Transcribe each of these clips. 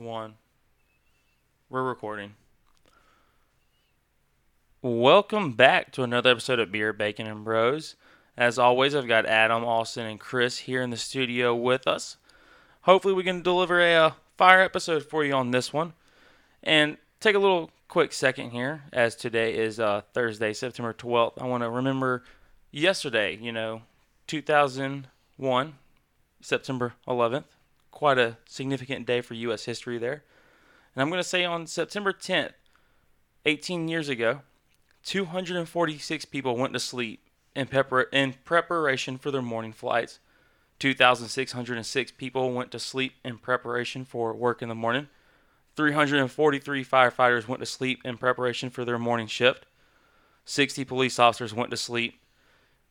one. We're recording. Welcome back to another episode of Beer, Bacon, and Bros. As always, I've got Adam, Austin, and Chris here in the studio with us. Hopefully, we can deliver a uh, fire episode for you on this one. And take a little quick second here, as today is uh, Thursday, September 12th. I want to remember yesterday, you know, 2001, September 11th. Quite a significant day for U.S. history there. And I'm going to say on September 10th, 18 years ago, 246 people went to sleep in, pepper- in preparation for their morning flights. 2,606 people went to sleep in preparation for work in the morning. 343 firefighters went to sleep in preparation for their morning shift. 60 police officers went to sleep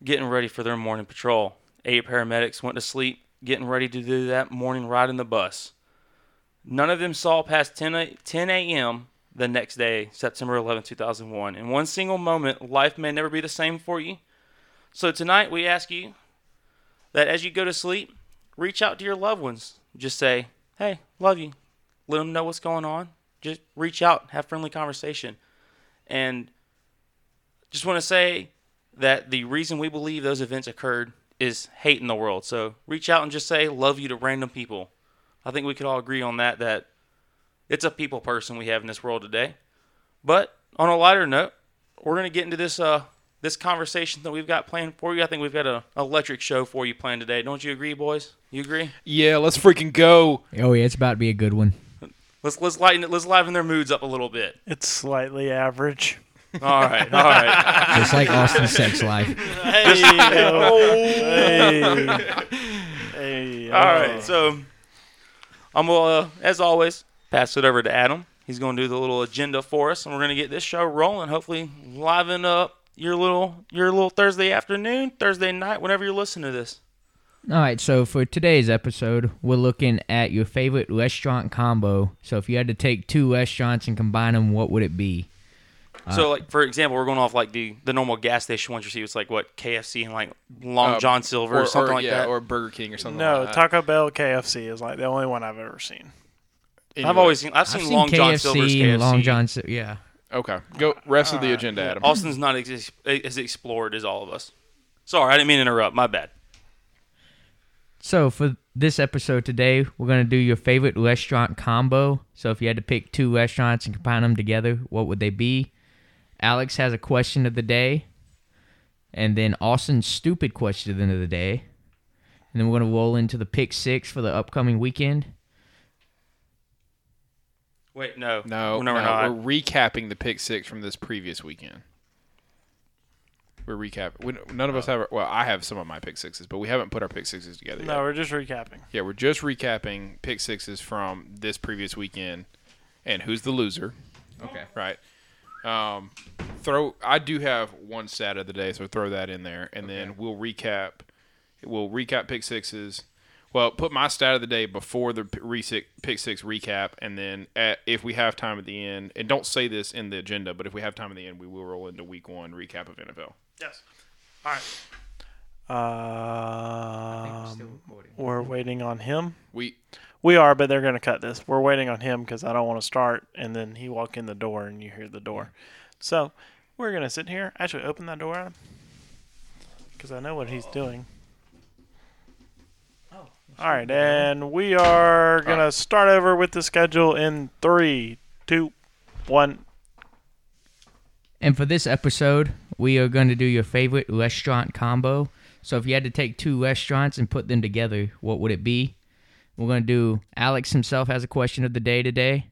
getting ready for their morning patrol. Eight paramedics went to sleep getting ready to do that morning ride in the bus. None of them saw past 10 a- 10 a.m. the next day, September 11, 2001. In one single moment, life may never be the same for you. So tonight, we ask you that as you go to sleep, reach out to your loved ones. Just say, hey, love you. Let them know what's going on. Just reach out, have friendly conversation. And just want to say that the reason we believe those events occurred is hate in the world. So reach out and just say love you to random people. I think we could all agree on that that it's a people person we have in this world today. But on a lighter note, we're gonna get into this uh this conversation that we've got planned for you. I think we've got an electric show for you planned today. Don't you agree, boys? You agree? Yeah, let's freaking go. Oh yeah, it's about to be a good one. Let's let's lighten it. Let's liven their moods up a little bit. It's slightly average. All right, all right. Just like Austin's sex life. Hey, hey, hey, All right, so I'm gonna, uh, as always, pass it over to Adam. He's going to do the little agenda for us, and we're going to get this show rolling. Hopefully, liven up your little your little Thursday afternoon, Thursday night, whenever you're listening to this. All right, so for today's episode, we're looking at your favorite restaurant combo. So if you had to take two restaurants and combine them, what would it be? So, like for example, we're going off like the the normal gas station ones you see. It's like what KFC and like Long Uh, John Silver or, something like yeah, that. or Burger King or something. No, like that. Taco Bell KFC is like the only one I've ever seen. Anyway, I've always seen I've seen, Long John Silver's KFC. and Long John. Sil- Yeah. okay. Go rest of the agenda, Adam. Austin's not ex- as explored as all of us. Sorry, I didn't mean to interrupt. My bad. So for this episode today, we're gonna do your favorite restaurant combo. So if you had to pick two restaurants and combine them together, what would they be? Alex has a question of the day, and then Austin's stupid question of the day, and then we're gonna roll into the pick six for the upcoming weekend. Wait, no, No, no, we're no, not. we're recapping the pick six from this previous weekend. We're recapping. We, none of us oh. have. Our, well, I have some of my pick sixes, but we haven't put our pick sixes together No, yet. we're just recapping. Yeah, we're just recapping pick sixes from this previous weekend, and who's the loser? Okay. Right. Um, throw. I do have one stat of the day, so throw that in there, and then we'll recap. We'll recap pick sixes. Well, put my stat of the day before the p- pick six recap, and then at, if we have time at the end, and don't say this in the agenda, but if we have time at the end, we will roll into week one recap of NFL. Yes. All right. Um, we're waiting on him. We We are, but they're going to cut this. We're waiting on him because I don't want to start and then he walk in the door and you hear the door. So we're going to sit here. Actually, open that door, because I know what he's doing. Oh, All right, and we are going to start over with the schedule in three, two, one. And for this episode, we are going to do your favorite restaurant combo. So if you had to take two restaurants and put them together, what would it be? We're going to do Alex himself has a question of the day today.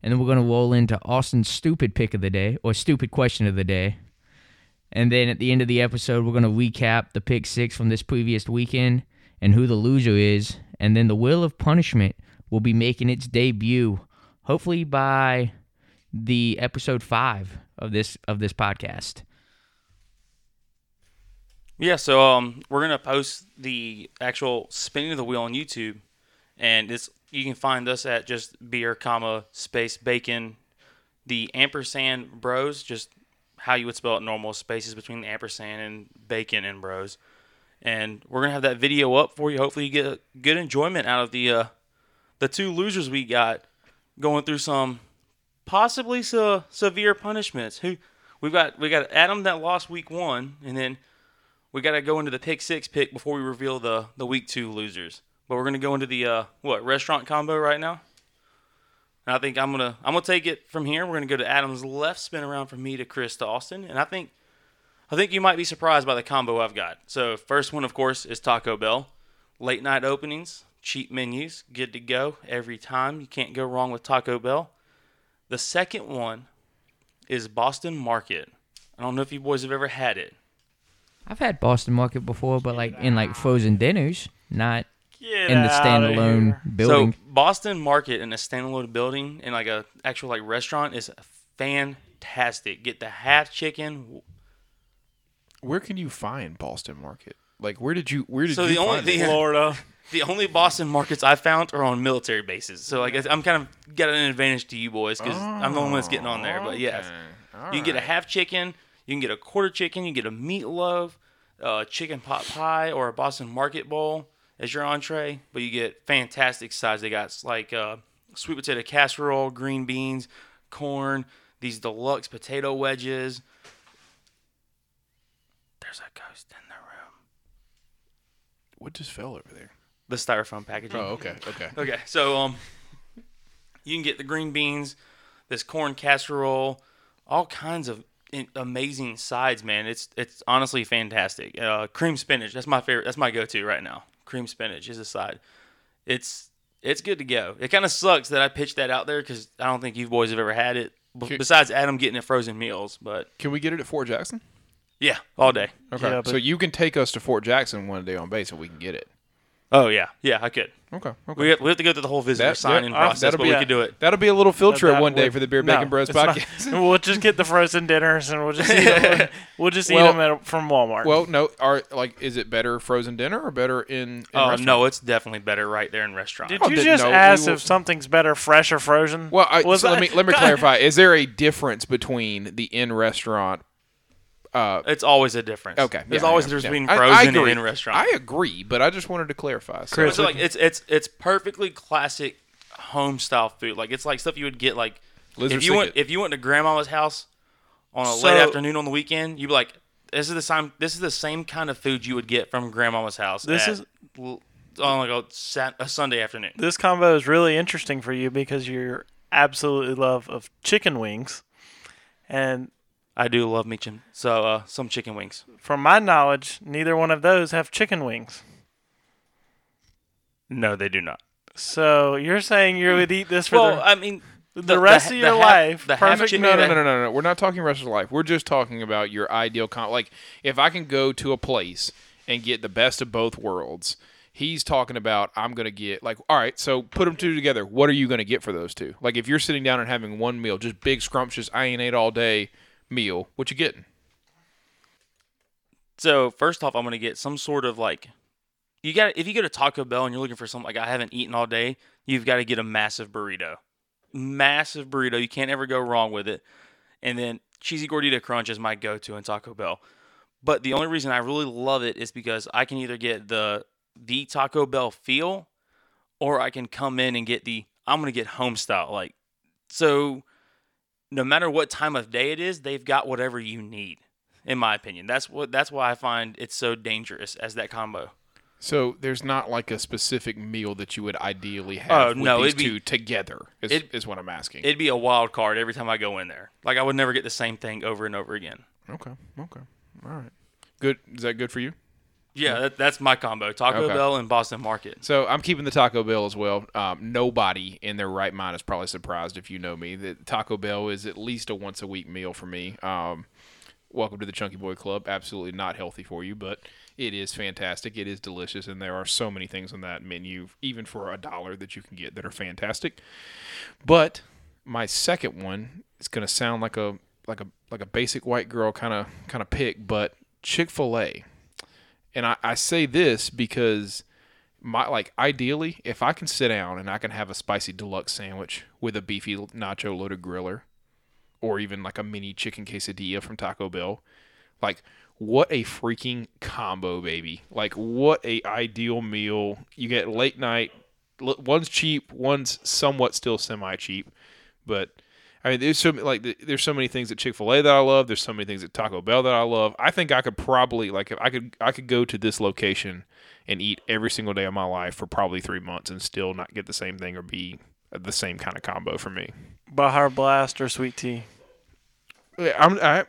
And then we're going to roll into Austin's stupid pick of the day or stupid question of the day. And then at the end of the episode, we're going to recap the pick six from this previous weekend and who the loser is. And then the Wheel of Punishment will be making its debut, hopefully by the episode five of this of this podcast. Yeah, so um, we're gonna post the actual spinning of the wheel on YouTube, and it's you can find us at just beer comma space bacon, the ampersand bros, just how you would spell it normal spaces between the ampersand and bacon and bros, and we're gonna have that video up for you. Hopefully, you get good enjoyment out of the uh, the two losers we got. going through some possibly se- severe punishments. Who we've got we got Adam that lost week one, and then we got to go into the pick six pick before we reveal the the week two losers. But we're gonna go into the uh, what restaurant combo right now. And I think I'm gonna I'm gonna take it from here. We're gonna go to Adam's left, spin around from me to Chris to Austin, and I think I think you might be surprised by the combo I've got. So first one, of course, is Taco Bell. Late night openings, cheap menus, good to go every time. You can't go wrong with Taco Bell. The second one is Boston Market. I don't know if you boys have ever had it. I've had Boston Market before, but like in like frozen dinners, not Get in the standalone building. So Boston Market in a standalone building in like a actual like restaurant is fantastic. Get the half chicken. Where can you find Boston Market? Like, where did you? Where did So you the only find the, it? Florida. the only Boston markets I found are on military bases. So like I'm kind of got an advantage to you boys because I'm the only one that's getting on there. But oh, yes, Okay. you can get a half chicken, you can get a quarter chicken, you can get a meatloaf, a chicken pot pie, or a Boston Market bowl as your entree. But you get fantastic sides. They got like uh, sweet potato casserole, green beans, corn, these deluxe potato wedges. There's a ghost in the room. What just fell over there? The styrofoam packaging. Oh, okay, okay. Okay, so um, you can get the green beans, this corn casserole, all kinds of amazing sides, man. It's it's honestly fantastic. Uh, cream spinach, that's my favorite. That's my go-to right now. Cream spinach is a side. It's it's good to go. It kind of sucks that I pitched that out there because I don't think you boys have ever had it. b- Okay. Besides Adam getting it frozen meals, but Can we get it at Fort Jackson? yeah, all day. Okay. Yeah, but- so you can take us to Fort Jackson one day on base and we can get it. Oh yeah, yeah, I could. Okay. Okay. We have, we have to go through the whole visitor That- sign-in yeah, process, that'll but be we a- could do it. That'll be a little field trip one day would- for the Beer no, Bacon Bros it's not. podcast. we'll just get the frozen dinners and we'll just eat them. We'll just eat them at, from Walmart. well, no, are like, is it better frozen dinner or better in? in Oh restaurant? no, it's definitely better right there in restaurant. Did Oh, you just no, ask will- if something's better, fresh or frozen? Well, I, so let me let me clarify. Is there a difference between the in restaurant? Uh, It's always a difference. okay, There's yeah, always yeah, a difference yeah. between I- I frozen and agree. in restaurant. I agree, but I just wanted to clarify. So, Chris, so like it's it's it's perfectly classic home style food. Like it's like stuff you would get like Lizard if you went Thicket. if you went to grandmama's house on a So- late afternoon on the weekend, you'd be like, this is the same this is the same kind of food you would get from grandmama's house. This at is- l- on like a, sat, a Sunday afternoon. this combo is really interesting for you because you're absolutely love of chicken wings, and I do love me chim- so uh, some chicken wings. from my knowledge, neither one of those have chicken wings. No, they do not. So you're saying you would eat this for Well, the, I mean, the, rest of the your half- life? the half perfect chicken- no, no, no, no, no, no. We're not talking rest of your life. We're just talking about your ideal comp. Like if I can go to a place and get the best of both worlds. He's talking about I'm going to get like all right, so put them two together. What are you going to get for those two? Like if you're sitting down and having one meal, just big scrumptious, I ain't ate all day meal. What you getting? So first off, I'm gonna get some sort of like you got if you go to Taco Bell and you're looking for something like I haven't eaten all day, you've got to get a massive burrito, massive burrito. You can't ever go wrong with it. And then cheesy gordita crunch is my go-to in Taco Bell. But the only reason I really love it is because I can either get the the Taco Bell feel, or I can come in and get the I'm gonna get home style. Like so, no matter what time of day it is, they've got whatever you need in my opinion. That's what that's why I find it's so dangerous as that combo. So there's not like a specific meal that you would ideally oh, have Oh, with no, these be- two together. Is, it- is what I'm asking. It'd be a wild card every time I go in there. Like I would never get the same thing over and over again. okay, okay, all right. Good. Is that good for you? Yeah, that, that's my combo: Taco Okay. Bell and Boston Market. So I'm keeping the Taco Bell as well. Um, nobody in their right mind is probably surprised if you know me that Taco Bell is at least a once a week meal for me. Um, welcome to the Chunky Boy Club. Absolutely not healthy for you, but it is fantastic. It is delicious, and there are so many things on that menu, even for a dollar, that you can get that are fantastic. But my second one is going to sound like a like a like a basic white girl kind of kind of pick, but Chick Fil A. And I, I say this because my like ideally, if I can sit down and I can have a spicy deluxe sandwich with a beefy nacho loaded griller, or even like a mini chicken quesadilla from Taco Bell, like what a freaking combo, baby! Like what a ideal meal. You get late night one's cheap, one's somewhat still semi cheap, but I mean, there's so like there's so many things at Chick Fil A that I love. There's so many things at Taco Bell that I love. I think I could probably like if I could I could go to this location and eat every single day of my life for probably three months and still not get the same thing or be uh, the same kind of combo for me. Baja Blast or sweet tea? I'm I,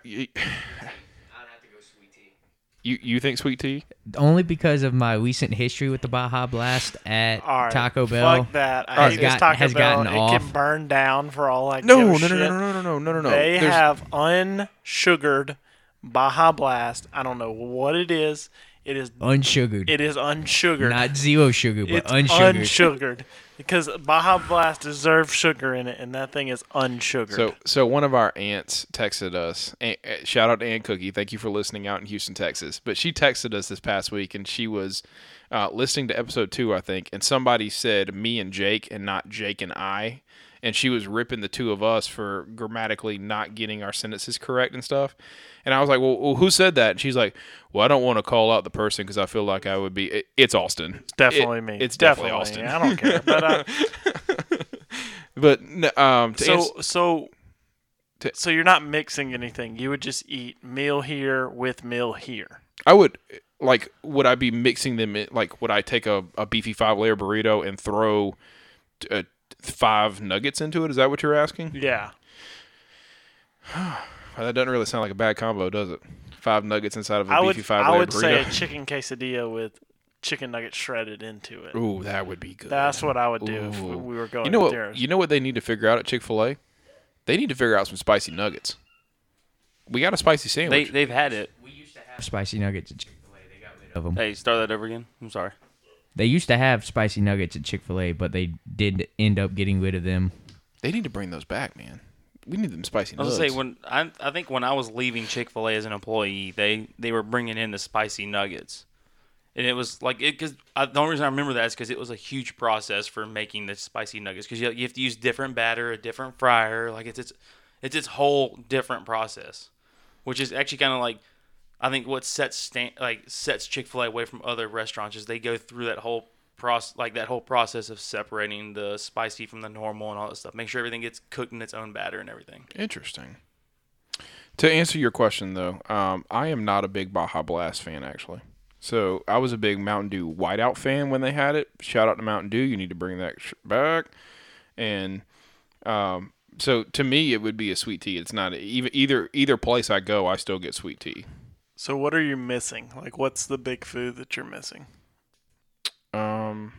you you think sweet tea? Only because of my recent history with the Baja Blast at All right, Taco Bell. Fuck that. I hate right. this Got- Taco has Bell. gotten it off. can burn down for all I No, no, no, no, no, no, no, no, no, no, no. They There's- have unsugared Baja Blast. I don't know what it is. It is Unsugared. it is unsugared. Not zero sugar, but it's unsugared. unsugared. Because Baja Blast deserves sugar in it, and that thing is unsugared. So, so one of our aunts texted us. Aunt, shout out to Aunt Cookie. Thank you for listening out in Houston, Texas. But she texted us this past week, and she was uh, listening to episode two, I think. And somebody said me and Jake, and not Jake and I. And she was ripping the two of us for grammatically not getting our sentences correct and stuff. And I was like, "Well, well who said that?" And she's like, "Well, I don't want to call out the person because I feel like I would be." It, it's Austin. it's definitely It- me. It's definitely, Austin. I don't care. But uh, But um, so so To- so you're not mixing anything. You would just eat meal here with meal here. I would like. Would I be mixing them? In, like, would I take a, a beefy five layer burrito and throw uh, five nuggets into it? Is that what you're asking? Yeah. Well, that doesn't really sound like a bad combo, does it? Five nuggets inside of a I beefy would five I layer would say a chicken quesadilla with chicken nuggets shredded into it. Ooh, that would be good. That's what I would do if we were going you know to what? theirs. You know what they need to figure out at Chick Fil A? They need to figure out some spicy nuggets. We got a spicy They sandwich. they've had it. We used to have spicy nuggets at Chick Fil A. They got rid of them. Hey, start that over again. I'm sorry. They used to have spicy nuggets at Chick Fil A, but they did end up getting rid of them. they need to bring those back, man. We need them spicy I was nuggets. gonna say when I I think when I was leaving Chick Fil A as an employee, they they were bringing in the spicy nuggets, and it was like it because the only reason I remember that is because it was a huge process for making the spicy nuggets because you, you have to use different batter, a different fryer, like it's it's it's its whole different process, which is actually kind of like I think what sets stand, like sets Chick Fil A away from other restaurants is they go through that whole process, like that whole process of separating the spicy from the normal and all that stuff. Make sure everything gets cooked in its own batter and everything. Interesting. To answer your question, though, um, I am not a big Baja Blast fan, actually. So I was a big Mountain Dew Whiteout fan when they had it. Shout out to Mountain Dew. You need to bring that back. And um, so to me, it would be a sweet tea. It's not even either either place I go, I still get sweet tea. So what are you missing? Like, what's the big food that you're missing? Um,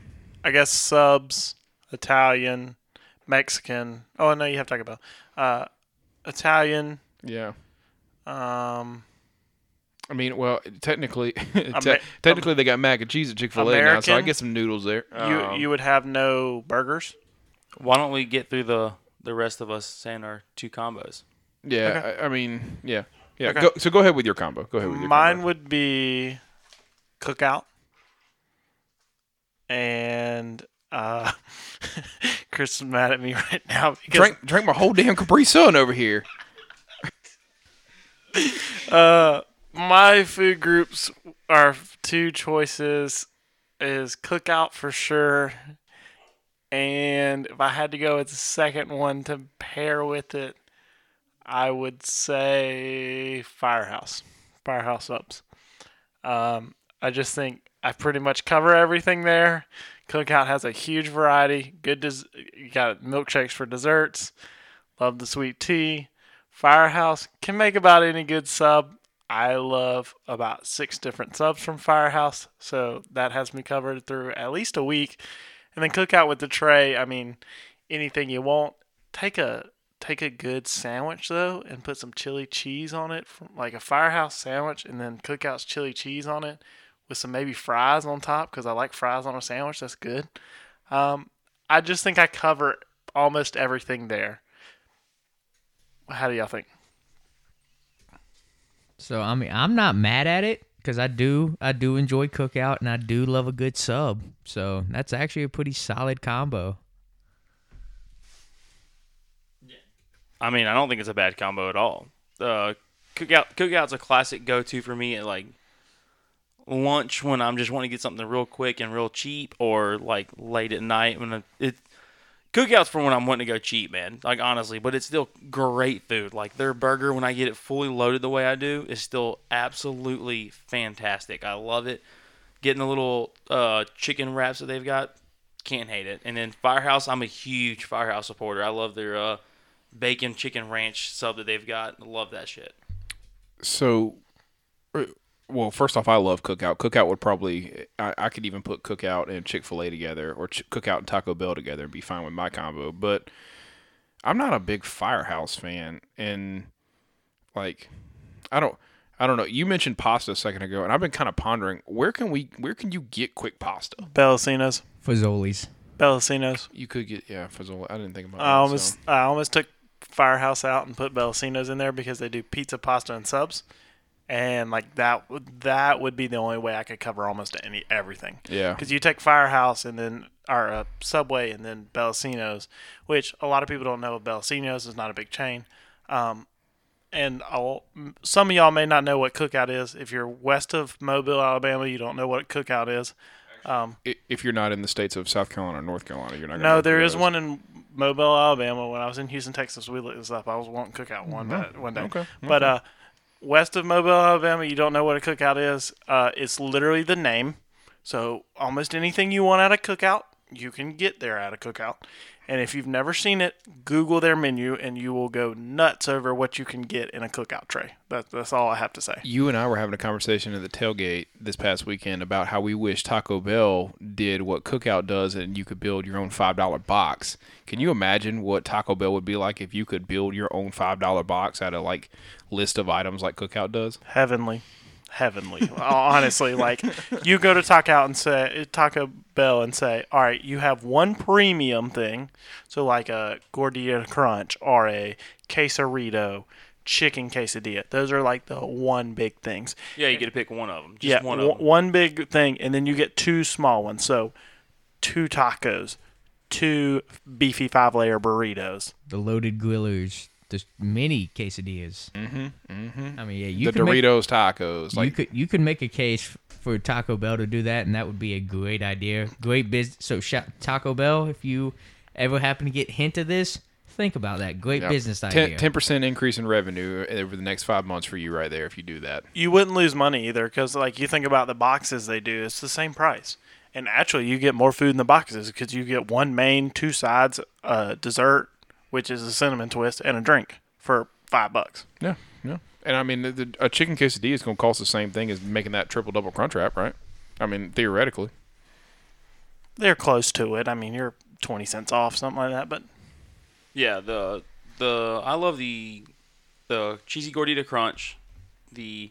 I guess subs, Italian, Mexican. Oh no, you have Taco Bell. Uh, Italian. yeah. Um, I mean, well, technically, te- Amer- technically they got mac and cheese at Chick Fil A now, so I get some noodles there. you Um, you would have no burgers. Why don't we get through the the rest of us saying our two combos? yeah, I, I mean, yeah, yeah. Okay. Go, so go ahead with your combo. Go ahead with your Mine combo. would be cookout, and uh, Chris is mad at me right now because drink drink my whole damn Capri Sun over here. Uh, my food groups are two choices: is cookout for sure, and if I had to go with the second one to pair with it, I would say Firehouse, Firehouse Subs. Um, I just think I pretty much cover everything there. Cookout has a huge variety. Good, des- you got milkshakes for desserts. Love the sweet tea. Firehouse can make about any good sub. I love about six different subs from Firehouse, so that has me covered through at least a week. And then Cookout with the tray. I mean, anything you want. Take a take a good sandwich though, and put some chili cheese on it, from, like a Firehouse sandwich, and then Cookout's chili cheese on it with some maybe fries on top because I like fries on a sandwich. That's good. Um, I just think I cover almost everything there. How do y'all think? So I mean, I'm not mad at it because I do I do enjoy cookout and I do love a good sub. So that's actually a pretty solid combo. I mean, I don't think it's a bad combo at all. Uh, cookout cookout's a classic go to for me at like lunch when I'm just wanting to get something real quick and real cheap, or like late at night when it. Cookouts for when I'm wanting to go cheap, man. Like honestly, but it's still great food. Like their burger, when I get it fully loaded the way I do, is still absolutely fantastic. I love it. Getting the little uh, chicken wraps that they've got, can't hate it. And then Firehouse, I'm a huge Firehouse supporter. I love their uh, bacon chicken ranch sub that they've got. I love that shit. So, uh, well, first off, I love Cookout. Cookout would probably, I, I could even put Cookout and Chick fil A together or Ch- Cookout and Taco Bell together and be fine with my combo. But I'm not a big Firehouse fan. And, like, I don't. I don't know. You mentioned pasta a second ago, and I've been kind of pondering where can we, where can you get quick pasta? Bellacino's. Fazoli's. Bellacino's. You could get, yeah, Fazoli. I didn't think about that. I that. almost so. I almost took Firehouse out and put Bellacino's in there because they do pizza, pasta, and subs, and like that would that would be the only way I could cover almost any everything. Yeah. Because you take Firehouse and then our uh, Subway and then Bellacino's, which a lot of people don't know. Bellacino's is not a big chain. Um, and I'll, some of y'all may not know what Cookout is. If you're west of Mobile, Alabama, you don't know what Cookout is. Um, If you're not in the states of South Carolina or North Carolina, you're not. No, there those- one in Mobile, Alabama. When I was in Houston, Texas, we looked this up. I was wanting cookout one day, one day. Okay, But uh, west of Mobile, Alabama, you don't know what a cookout is. Uh, it's literally the name. So almost anything you want at a cookout, you can get there at a cookout. And if you've never seen it, Google their menu, and you will go nuts over what you can get in a cookout tray. That, that's all I have to say. You and I were having a conversation at the tailgate this past weekend about how we wish Taco Bell did what Cookout does and you could build your own $5 box. Can you imagine what Taco Bell would be like if you could build your own $5 box out of like list of items like Cookout does? heavenly heavenly honestly like you go to taco and say taco bell and say all right you have one premium thing so like a gordita crunch or a quesarito chicken quesadilla those are like the one big things Yeah, you get to pick one of them. Just yeah one one, of them. one big thing and then you get two small ones so two tacos two beefy five layer burritos The loaded grillers. The mini quesadillas. Mm-hmm. Mm-hmm. I mean, yeah, you the could make, Doritos tacos. you could you could make a case for Taco Bell to do that, and that would be a great idea. Great business. So shout Taco Bell, if you ever happen to get hint of this, think about that. Great yeah, business idea. 10 percent increase in revenue over the next five months for you right there if you do that. you wouldn't lose money either because like you think about the boxes they do it's the same price and actually you get more food in the boxes because you get one main two sides uh, dessert which is a cinnamon twist and a drink for five bucks Yeah, yeah. And I mean, the, the, a chicken quesadilla is going to cost the same thing as making that triple double crunch wrap, right? I mean, theoretically. they're close to it i mean you're 20 cents off something like that but Yeah, the the I love the the cheesy gordita crunch. The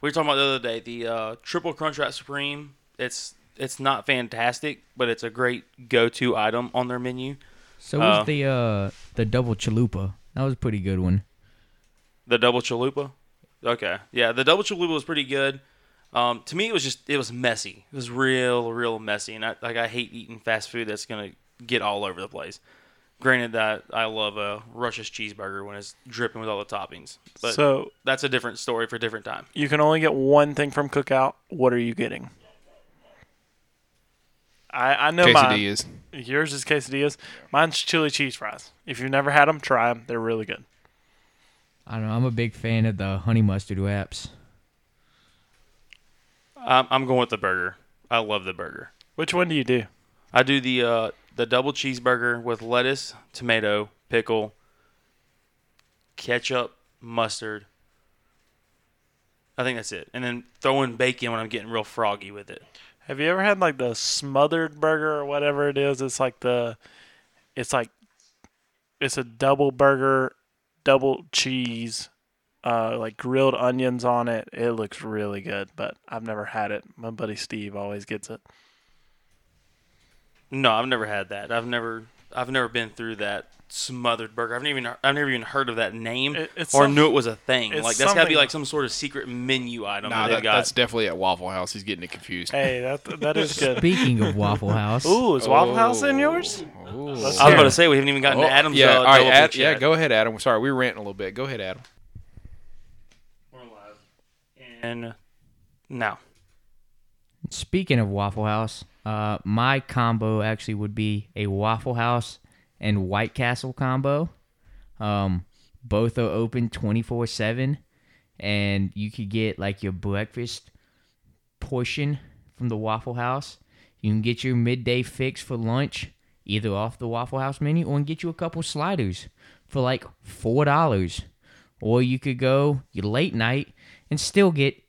we were talking about the other day. The uh, triple crunch wrap supreme. It's it's not fantastic, but it's a great go to item on their menu. So was uh, the uh the double chalupa. That was a pretty good one. The double chalupa. Okay, yeah, the double chalupa was pretty good. Um, to me, it was just it was messy. It was real, real messy, and I like I hate eating fast food that's gonna get all over the place. Granted that I love a Rush's cheeseburger when it's dripping with all the toppings, but so that's a different story for a different time. you can only get one thing from cookout what are you getting I, I know mine. Quesadillas. Yours is quesadillas. Mine's chili cheese fries. If you've never had them, try them. They're really good. I don't know. I'm a big fan of the honey mustard wraps. I'm, I'm going with the burger. I love the burger. Which one do you do? I do the uh, the double cheeseburger with lettuce, tomato, pickle, ketchup, mustard. I think that's it, and then throw in bacon when I'm getting real froggy with it. Have you ever had like the smothered burger or whatever it is? It's like the, it's like, it's a double burger, double cheese, uh, like grilled onions on it. It looks really good, but I've never had it. My buddy Steve always gets it. No, I've never had that. I've never I've never been through that smothered burger. I've never even I've never even heard of that name It- or some- knew it was a thing. Like that's got to be like some sort of secret menu item Nah, that that, got. that's definitely at Waffle House. He's getting it confused. Hey, that that is good. Speaking of Waffle House, Ooh, is Waffle House in yours? Ooh. I was hear about to say we haven't even gotten Oh, to Adam's. yeah, uh, all right, Ad- yeah, yet. go ahead, Adam. Sorry, we were ranting a little bit. Go ahead, Adam. We're live. And now Speaking of Waffle House, uh, my combo actually would be a Waffle House and White Castle combo. Um, both are open 24 7, and you could get like your breakfast portion from the Waffle House. You can get your midday fix for lunch, either off the Waffle House menu, or get you a couple sliders for like $4. Or you could go late night and still get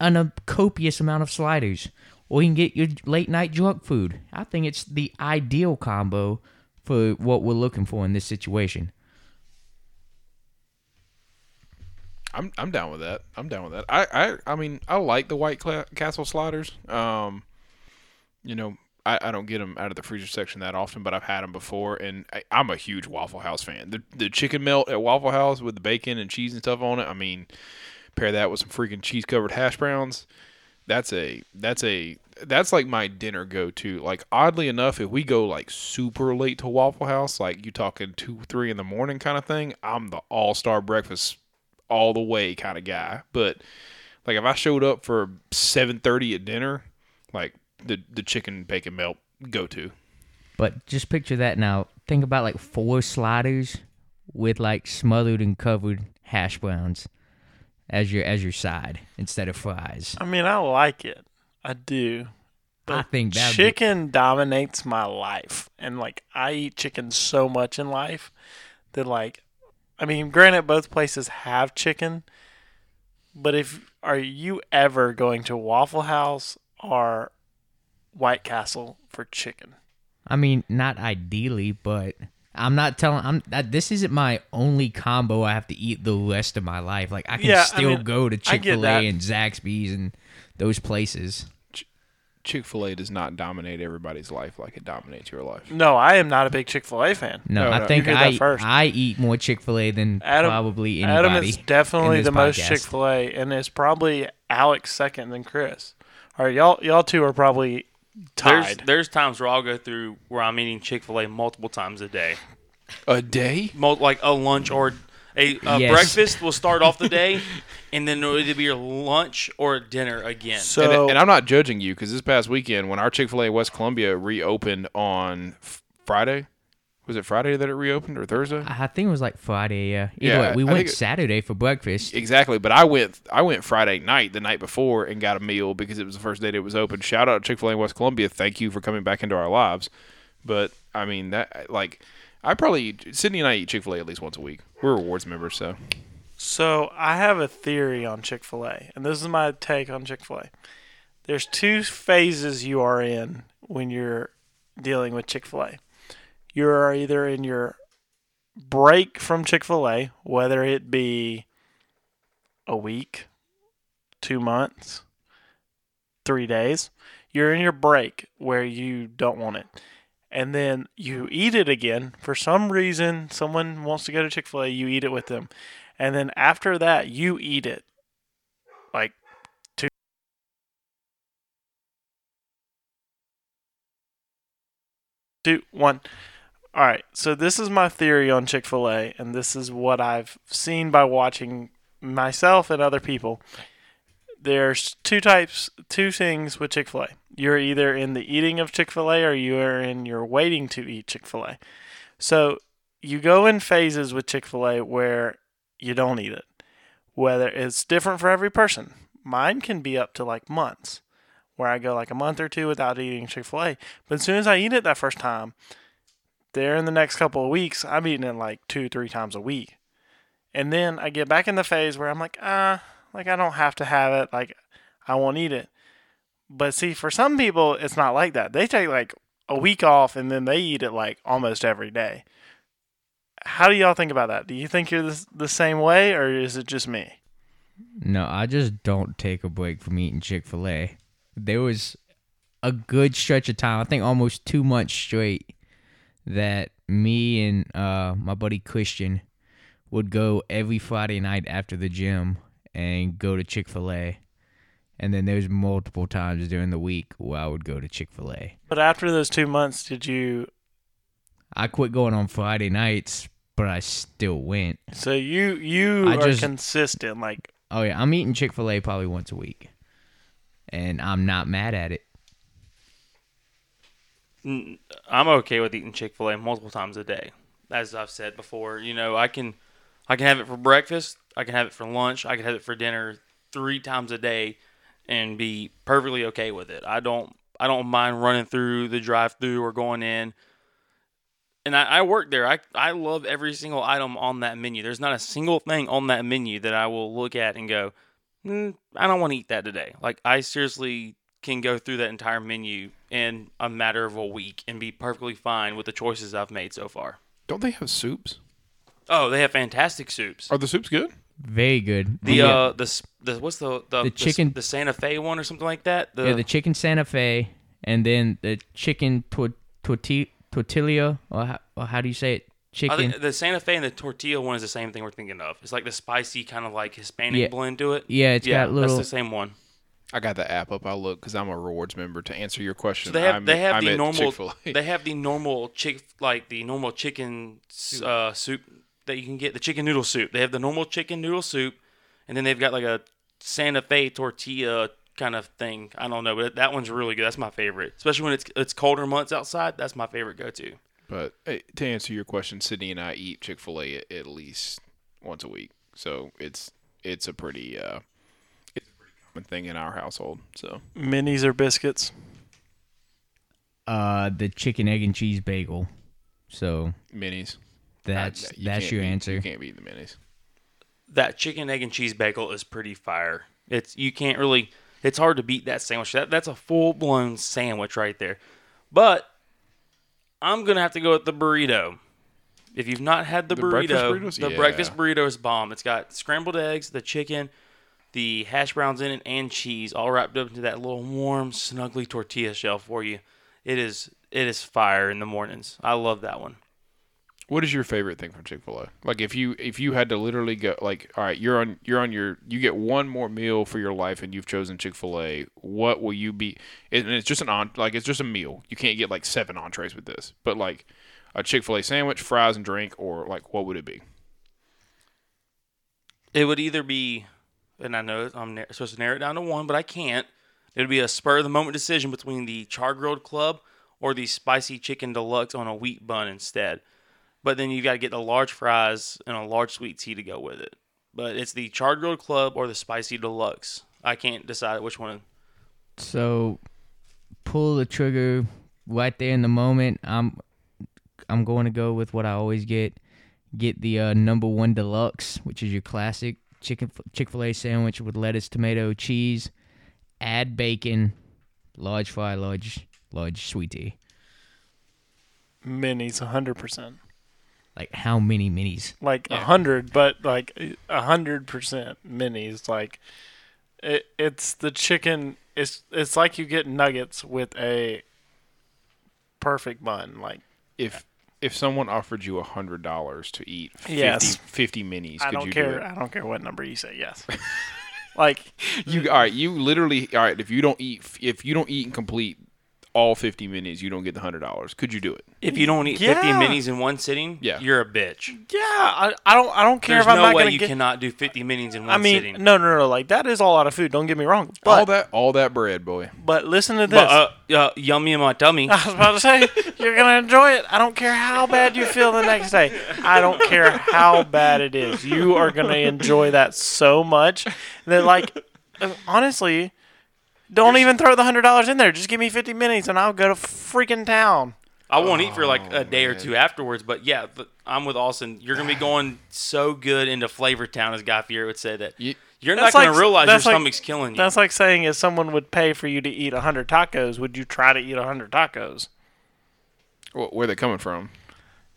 an, a copious amount of sliders. Or you can get your late night junk food. I think it's the ideal combo for what we're looking for in this situation. I'm I'm down with that. I'm down with that. I I, I mean I like the White Castle sliders. Um, you know I, I don't get them out of the freezer section that often, but I've had them before, and I, I'm a huge Waffle House fan. The the chicken melt at Waffle House with the bacon and cheese and stuff on it. I mean, pair that with some freaking cheese covered hash browns. That's a that's a that's like my dinner go to. Like oddly enough, if we go like super late to Waffle House, like you talking two three in the morning kind of thing, I'm the all star breakfast all the way kind of guy. But like if I showed up for seven thirty at dinner, like the the chicken bacon melt go to. But just picture that now. Think about like four sliders with like smothered and covered hash browns as your as your side instead of fries. I mean, I like it. I do. But I think chicken dominates my life, and like I eat chicken so much in life that like, I mean, granted, both places have chicken, but if are you ever going to Waffle House or White Castle for chicken? I mean, not ideally, but I'm not telling. I'm that this isn't my only combo. I have to eat the rest of my life. Like I can Yeah, I still mean, go to Chick Fil A and Zaxby's and those places. Chick Fil A does not dominate everybody's life like it dominates your life. No, I am not a big Chick Fil A fan. No, No, I no, think you heard that I first. I eat more Chick Fil A than Adam- probably anybody. Adam is definitely in the this most. Chick Fil A, and it's probably Alex second than Chris. All right, y'all, y'all two are probably There's tied. there's times where I'll go through where I'm eating Chick Fil A multiple times a day, A day? Mul- like a lunch or a, a Yes. breakfast will start off the day, and then it'll either be your lunch or dinner again. so, and, and I'm not judging you because this past weekend when our Chick Fil A West Columbia reopened on f- Friday, was it Friday that it reopened or Thursday? I think it was like Friday. Yeah. Either Yeah, way, we I went think it- Saturday for breakfast. Exactly, but I went I went Friday night the night before and got a meal because it was the first day that it was open. Shout out to Chick Fil A West Columbia, thank you for coming back into our lives. But I mean that like I probably Sydney and I eat Chick Fil A at least once a week. We're rewards members, so so I have a theory on Chick Fil A, and this is my take on Chick Fil A. There's two phases you are in when you're dealing with Chick Fil A. You're either in your break from Chick Fil A, whether it be a week, two months, three days. You're in your break where you don't want it. And then you eat it again. For some reason, someone wants to go to Chick fil A, you eat it with them. And then after that, you eat it. Like two. Two, one. All right. So this is my theory on Chick fil A, and this is what I've seen by watching myself and other people. There's two types, two things with Chick fil A. You're either in the eating of Chick fil A or you are in your waiting to eat Chick fil A. So you go in phases with Chick fil A where you don't eat it. Whether it's different for every person. Mine can be up to like months where I go like a month or two without eating Chick fil A. But as soon as I eat it that first time, there in the next couple of weeks, I'm eating it like two, three times a week. And then I get back in the phase where I'm like, ah, like I don't have to have it. Like I won't eat it. But see, for some people, it's not like that. They take like a week off and then they eat it like almost every day. How do y'all think about that? Do you think you're the, the same way or is it just me? No, I just don't take a break from eating Chick Fil A. There was a good stretch of time, I think almost two months straight, that me and uh, my buddy Christian would go every Friday night after the gym and go to Chick Fil A. And then there's multiple times during the week where I would go to Chick Fil A. But after those two months, did you? I quit going on Friday nights, but I still went. So you you I are just- consistent. Like Oh yeah, I'm eating Chick Fil A probably once a week, and I'm not mad at it. I'm okay with eating Chick Fil A multiple times a day, as I've said before. You know, I can, I can have it for breakfast, I can have it for lunch, I can have it for dinner three times a day, and be perfectly okay with it. I don't, I don't mind running through the drive-through or going in. And I, I work there. I, I love every single item on that menu. There's not a single thing on that menu that I will look at and go, mm, I don't want to eat that today. Like I seriously can go through that entire menu in a matter of a week and be perfectly fine with the choices I've made so far. Don't they have soups? Oh, they have fantastic soups. Are the soups good? Very good. The uh, uh the the what's the the, The chicken- the Santa Fe one or something like that. The, yeah, the chicken Santa Fe, and then the chicken tor- torti- tortilla, or how, or how do you say it? I Chicken. think the Santa Fe and the tortilla one is the same thing we're thinking of. It's like the spicy kind of like Hispanic Yeah. blend to it. yeah, it's yeah, got little. that's the same one. I got the app up. I'll look because I'm a rewards member. To answer your question, So they have I'm, they have I'm the normal Chick-fil-A. they have the normal chick like the normal chicken uh, soup that you can get the chicken noodle soup. They have the normal chicken noodle soup, and then they've got like a Santa Fe tortilla kind of thing. I don't know, but that one's really good. That's my favorite, especially when it's it's colder months outside. That's my favorite go to. But hey, to answer your question, Sydney and I eat Chick Fil A at, at least once a week, so it's it's a pretty uh, it's a pretty common thing in our household. So Minis or biscuits? uh, the chicken egg and cheese bagel. So minis. that's Uh, you that's your beat- answer. You can't beat the minis. That chicken egg and cheese bagel is pretty fire. It's you can't really. It's hard to beat that sandwich. That that's a full blown sandwich right there. But I'm gonna have to go with the burrito. If you've not had the, The burrito, burritos? the Yeah. breakfast burrito is bomb. It's got scrambled eggs, the chicken, the hash browns in it, and cheese, all wrapped up into that little warm, snuggly tortilla shell for you. It is it is fire in the mornings. I love that one. What is your favorite thing from Chick Fil A? Like if you if you had to literally go like all right, you're on you're on your you get one more meal for your life and you've chosen Chick Fil A. What will you be? And it's just an on like it's just a meal. You can't get like seven entrees with this, but like a Chick Fil A sandwich, fries, and drink, or like what would it be? It would either be, and I know I'm supposed to narrow it down to one, but I can't. It would be a spur of the moment decision between the char grilled club or the spicy chicken deluxe on a wheat bun instead. But then you've got to get the large fries and a large sweet tea to go with it. But it's the char grilled club or the spicy deluxe. I can't decide which one. So pull the trigger right there in the moment. I'm I'm going to go with what I always get. Get the uh, number one deluxe, which is your classic chicken Chick Fil A sandwich with lettuce, tomato, cheese. Add bacon, large fry, large large sweet tea. Minis, hundred percent. Like how many minis? Like a Yeah. hundred, but like a hundred percent minis. Like it, it's the chicken. It's it's like you get nuggets with a perfect bun. Like If if someone offered you a hundred dollars to eat 50, Yes. 50 minis, I could don't you care. do? I don't care what number you say. Yes. like You all right? You literally all right? If you don't eat, if you don't eat and complete all fifty minis, you don't get the hundred dollars. Could you do it? If you don't eat 50 minis in one sitting, Yeah. you're a bitch. yeah, I, I don't I don't care There's if I'm no not way gonna you get. cannot do 50 minis in one I mean, sitting. no, no, no. Like that is a lot of food. Don't get me wrong. all But that, all that bread, boy. but listen to this. But uh, uh, yummy in my tummy. I was about to say, you're gonna enjoy it. I don't care how bad you feel the next day. I don't care how bad it is. You are gonna enjoy that so much that, like, honestly, don't even throw the hundred dollars in there. Just give me fifty minutes, and I'll go to freaking town. I won't eat for like Oh, a day or two afterwards, but yeah, th- I'm with Austin. You're gonna be going so good into Flavor Town, as Guy Fieri would say that You- you're That's not gonna like- realize your that's like- stomach's killing you. That's like saying if someone would pay for you to eat hundred tacos, would you try to eat hundred tacos? Wh- Where they coming from?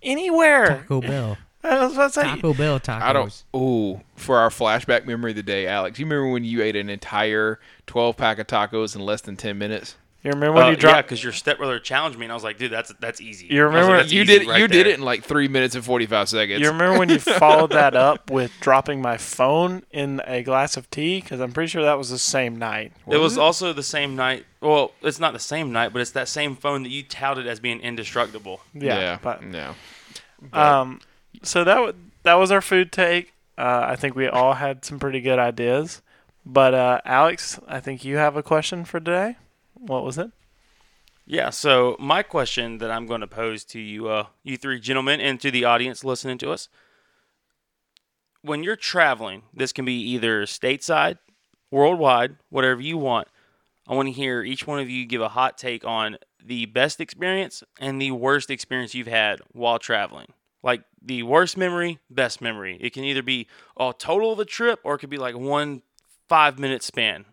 Anywhere. Taco Bell. I was about to say. Taco Bell tacos. I don't. Ooh, for our flashback memory of the day, Alex. You remember when you ate an entire twelve pack of tacos in less than ten minutes? You remember when Uh, you yeah, dropped? because your stepbrother challenged me, and I was like, dude, that's that's easy. You I was like, remember- "That's You did. right you did it in like three minutes and forty five seconds. You remember when you followed that up with dropping my phone in a glass of tea? Because I'm pretty sure that was the same night. It was also the same night. Well, it's not the same night, but it's that same phone that you touted as being indestructible. Yeah. But no. um, so that w- that was our food take. Uh, I think we all had some pretty good ideas, But uh, Alex, I think you have a question for today. What was it? Yeah, so my question that I'm going to pose to you, uh, you three gentlemen, and to the audience listening to us. When you're traveling, this can be either stateside, worldwide, whatever you want. I want to hear each one of you give a hot take on the best experience and the worst experience you've had while traveling. Like the worst memory, best memory. It can either be a total of a trip or it could be like one five minute span.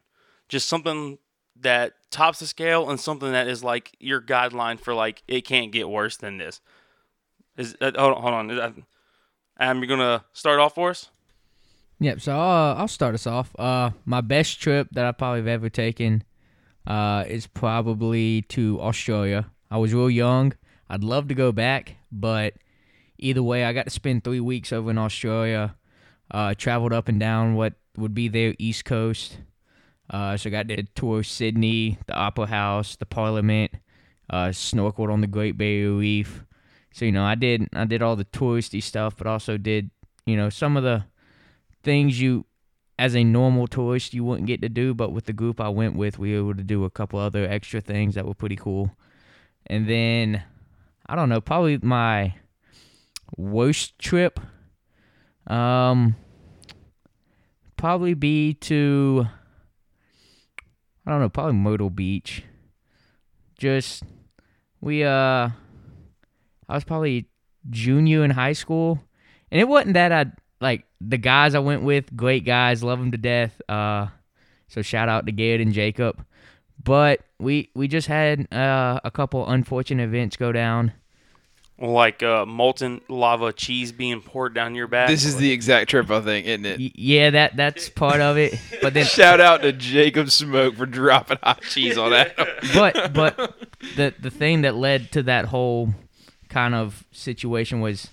Just something that tops the scale and something that is like your guideline for like it can't get worse than this. Is uh, hold on, hold on. That, Adam, you're gonna start off for us. Yep. So uh, I'll start us off. Uh, my best trip that I probably have ever taken uh, is probably to Australia. I was real young. I'd love to go back, but either way, I got to spend three weeks over in Australia. Uh, traveled up and down what would be their east coast. Uh, so I got to tour Sydney, the Opera House, the Parliament, uh, snorkeled on the Great Barrier Reef. So you know, I did I did all the touristy stuff, but also did you know some of the things you as a normal tourist you wouldn't get to do. But with the group I went with, we were able to do a couple other extra things that were pretty cool. And then I don't know, probably my worst trip, um, probably be to I don't know, probably Myrtle Beach. Just we uh I was probably junior in high school. And it wasn't that I like the guys I went with, great guys, love them to death. Uh so shout out to Garrett and Jacob. But we we just had uh, a couple unfortunate events go down. Like uh, molten lava cheese being poured down your back. This is the exact trip, I think, isn't it? Y- yeah, that that's part of it. But then Shout out to Jacob Smoke for dropping hot cheese on that. but but the the thing that led to that whole kind of situation was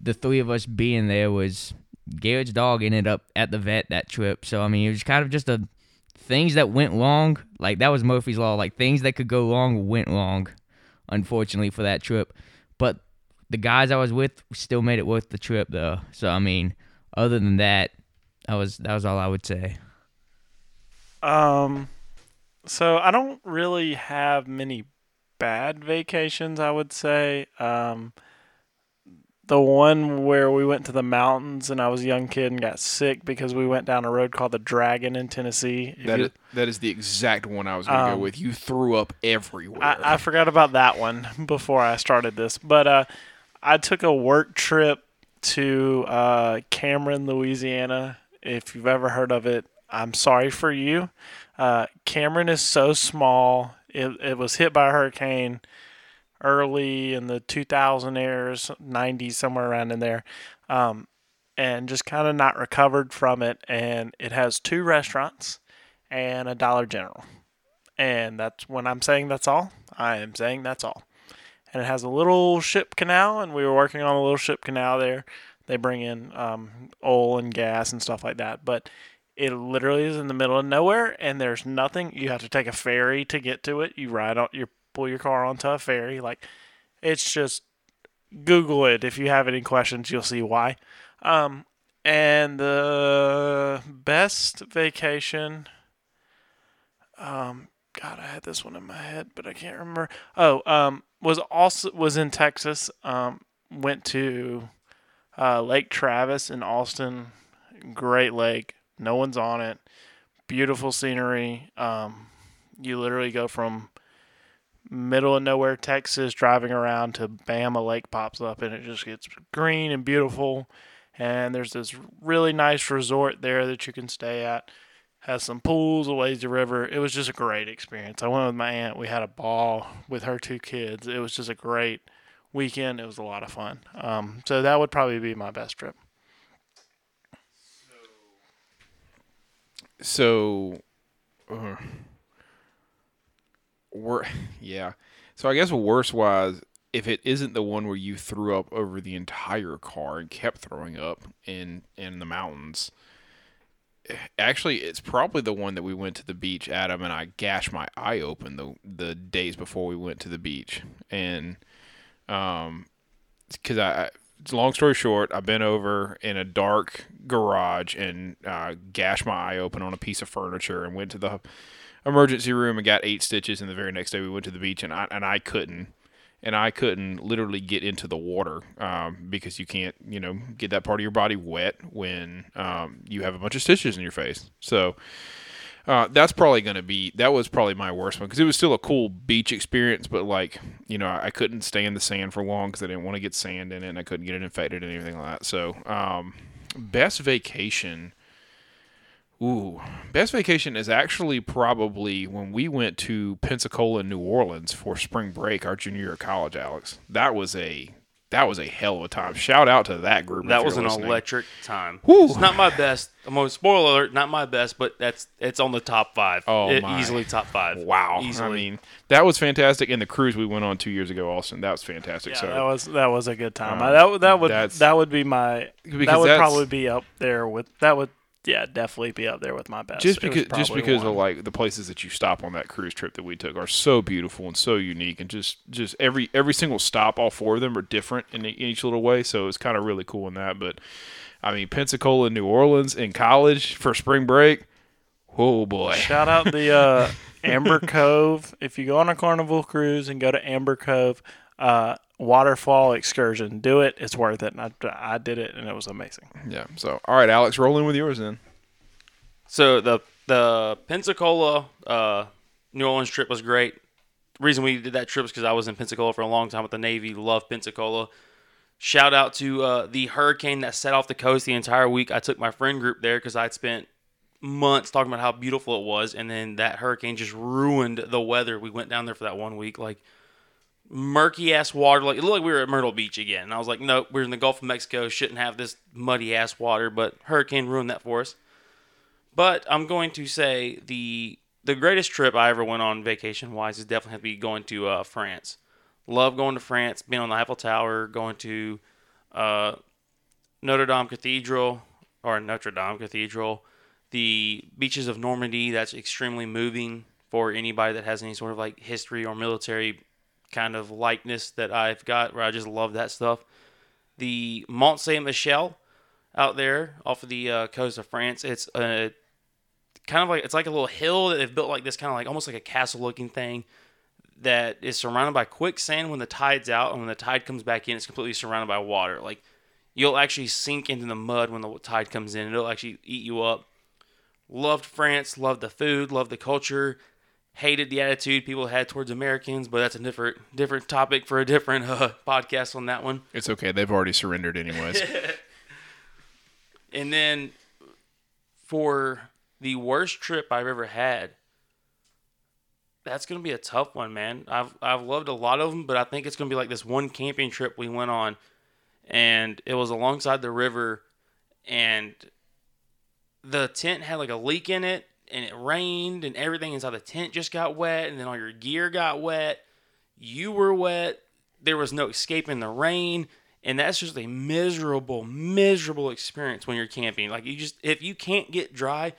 the three of us being there was Garrett's dog ended up at the vet that trip. So I mean, it was kind of just a things that went wrong. Like that was Murphy's law. Like things that could go wrong went wrong, unfortunately for that trip. But the guys I was with still made it worth the trip though. So I mean, other than that, that was that was all I would say. Um, so I don't really have many bad vacations. I would say. Um, the one where we went to the mountains and I was a young kid and got sick because we went down a road called the Dragon in Tennessee. That you- is, that is the exact one I was going to Um, go with. You threw up everywhere. I, I forgot about that one before I started this, but uh, I took a work trip to uh, Cameron, Louisiana. If you've ever heard of it, I'm sorry for you. Uh, Cameron is so small. It, it was hit by a hurricane early in the 2000 years, 90s, somewhere around in there, um, and just kind of not recovered from it. And it has two restaurants and a Dollar General. And that's when I'm saying that's all, I am saying that's all. And it has a little ship canal, and we were working on a little ship canal there. They bring in um, oil and gas and stuff like that. But it literally is in the middle of nowhere, and there's nothing. You have to take a ferry to get to it. You ride on, you pull your car onto a ferry. Like, it's just Google it if you have any questions. You'll see why. Um, and the best vacation. Um, God, I had this one in my head, but I can't remember. Oh, um, was also was in Texas. Um, went to uh, Lake Travis in Austin. Great lake. No one's on it. Beautiful scenery. Um, you literally go from middle of nowhere Texas driving around to bam a lake pops up and it just gets green and beautiful. And there's this really nice resort there that you can stay at has some pools, a lazy river. It was just a great experience. I went with my aunt. We had a ball with her two kids. It was just a great weekend. It was a lot of fun. Um, so that would probably be my best trip. So, uh, yeah. So I guess worse wise, if it isn't the one where you threw up over the entire car and kept throwing up in in the mountains, actually, it's probably the one that we went to the beach. Adam and I gashed my eye open the the days before we went to the beach, and um, because I. Long story short, I bent over in a dark garage and uh, gashed my eye open on a piece of furniture and went to the emergency room and got eight stitches. And the very next day, we went to the beach and I and I couldn't. And I couldn't literally get into the water um, because you can't, you know, get that part of your body wet when um, you have a bunch of stitches in your face. So, uh, that's probably going to be that was probably my worst one because it was still a cool beach experience, but like you know I, I couldn't stay in the sand for long because I didn't want to get sand in it and I couldn't get it infected and anything like that. So um, best vacation. Ooh, best vacation is actually probably when we went to Pensacola, New Orleans for spring break, our junior year of college. Alex, that was a that was a hell of a time. Shout out to that group. if That you're was an listening. electric time. Whew. It's not my best. I'm gonna spoiler alert, not my best, but that's it's on the top five. Oh, It- my. easily top five. Wow, easily. I mean that was fantastic. And the cruise we went on two years ago, Austin, that was fantastic. Yeah, so that was that was a good time. Um, I, that would that would that would be my that would probably be up there with that would yeah definitely be up there with my best. just because just because one. of like the places that you stop on that cruise trip that we took are so beautiful and so unique and just just every every single stop all four of them are different in, in each little way so it's kind of really cool in that but i mean pensacola new orleans in college for spring break oh boy Shout out the uh, Amber Cove. If you go on a Carnival cruise and go to Amber Cove, uh, waterfall excursion, do it. It's worth it. And I, I did it, and it was amazing. yeah so all right alex roll in with yours then So the the Pensacola uh, New Orleans trip was great. The reason we did that trip is because I was in Pensacola for a long time with the Navy. Love Pensacola. Shout out to uh, the hurricane that set off the coast the entire week. I took my friend group there because I'd spent months talking about how beautiful it was, and then that hurricane just ruined the weather. We went down there for that one week, like murky ass water. Like it looked like we were at Myrtle Beach again. And I was like, no, we're in the Gulf of Mexico. Shouldn't have this muddy ass water, but hurricane ruined that for us. But I'm going to say the the greatest trip I ever went on vacation wise is definitely have to be going to uh, France. Love going to France, being on the Eiffel Tower, going to uh, Notre Dame Cathedral or Notre Dame Cathedral, the beaches of Normandy. That's extremely moving for anybody that has any sort of like history or military kind of likeness that I've got, where I just love that stuff. The Mont Saint Michel out there off of the uh, coast of France. It's a kind of like it's like a little hill that they've built like this kind of like almost like a castle looking thing that is surrounded by quicksand when the tide's out and when the tide comes back in it's completely surrounded by water like you'll actually sink into the mud when the tide comes in it'll actually eat you up loved france loved the food loved the culture hated the attitude people had towards americans but that's a different different topic for a different uh, podcast on that one. It's okay. They've already surrendered anyways. And then for the worst trip I've ever had, that's gonna be a tough one, man. I've I've loved a lot of them, but I think it's gonna be like this one camping trip we went on, and it was alongside the river, and the tent had like a leak in it, and it rained, and everything inside the tent just got wet, and then all your gear got wet. You were wet. There was no escaping the rain and that's just a miserable, miserable experience when you're camping. Like you just, if you can't get dry,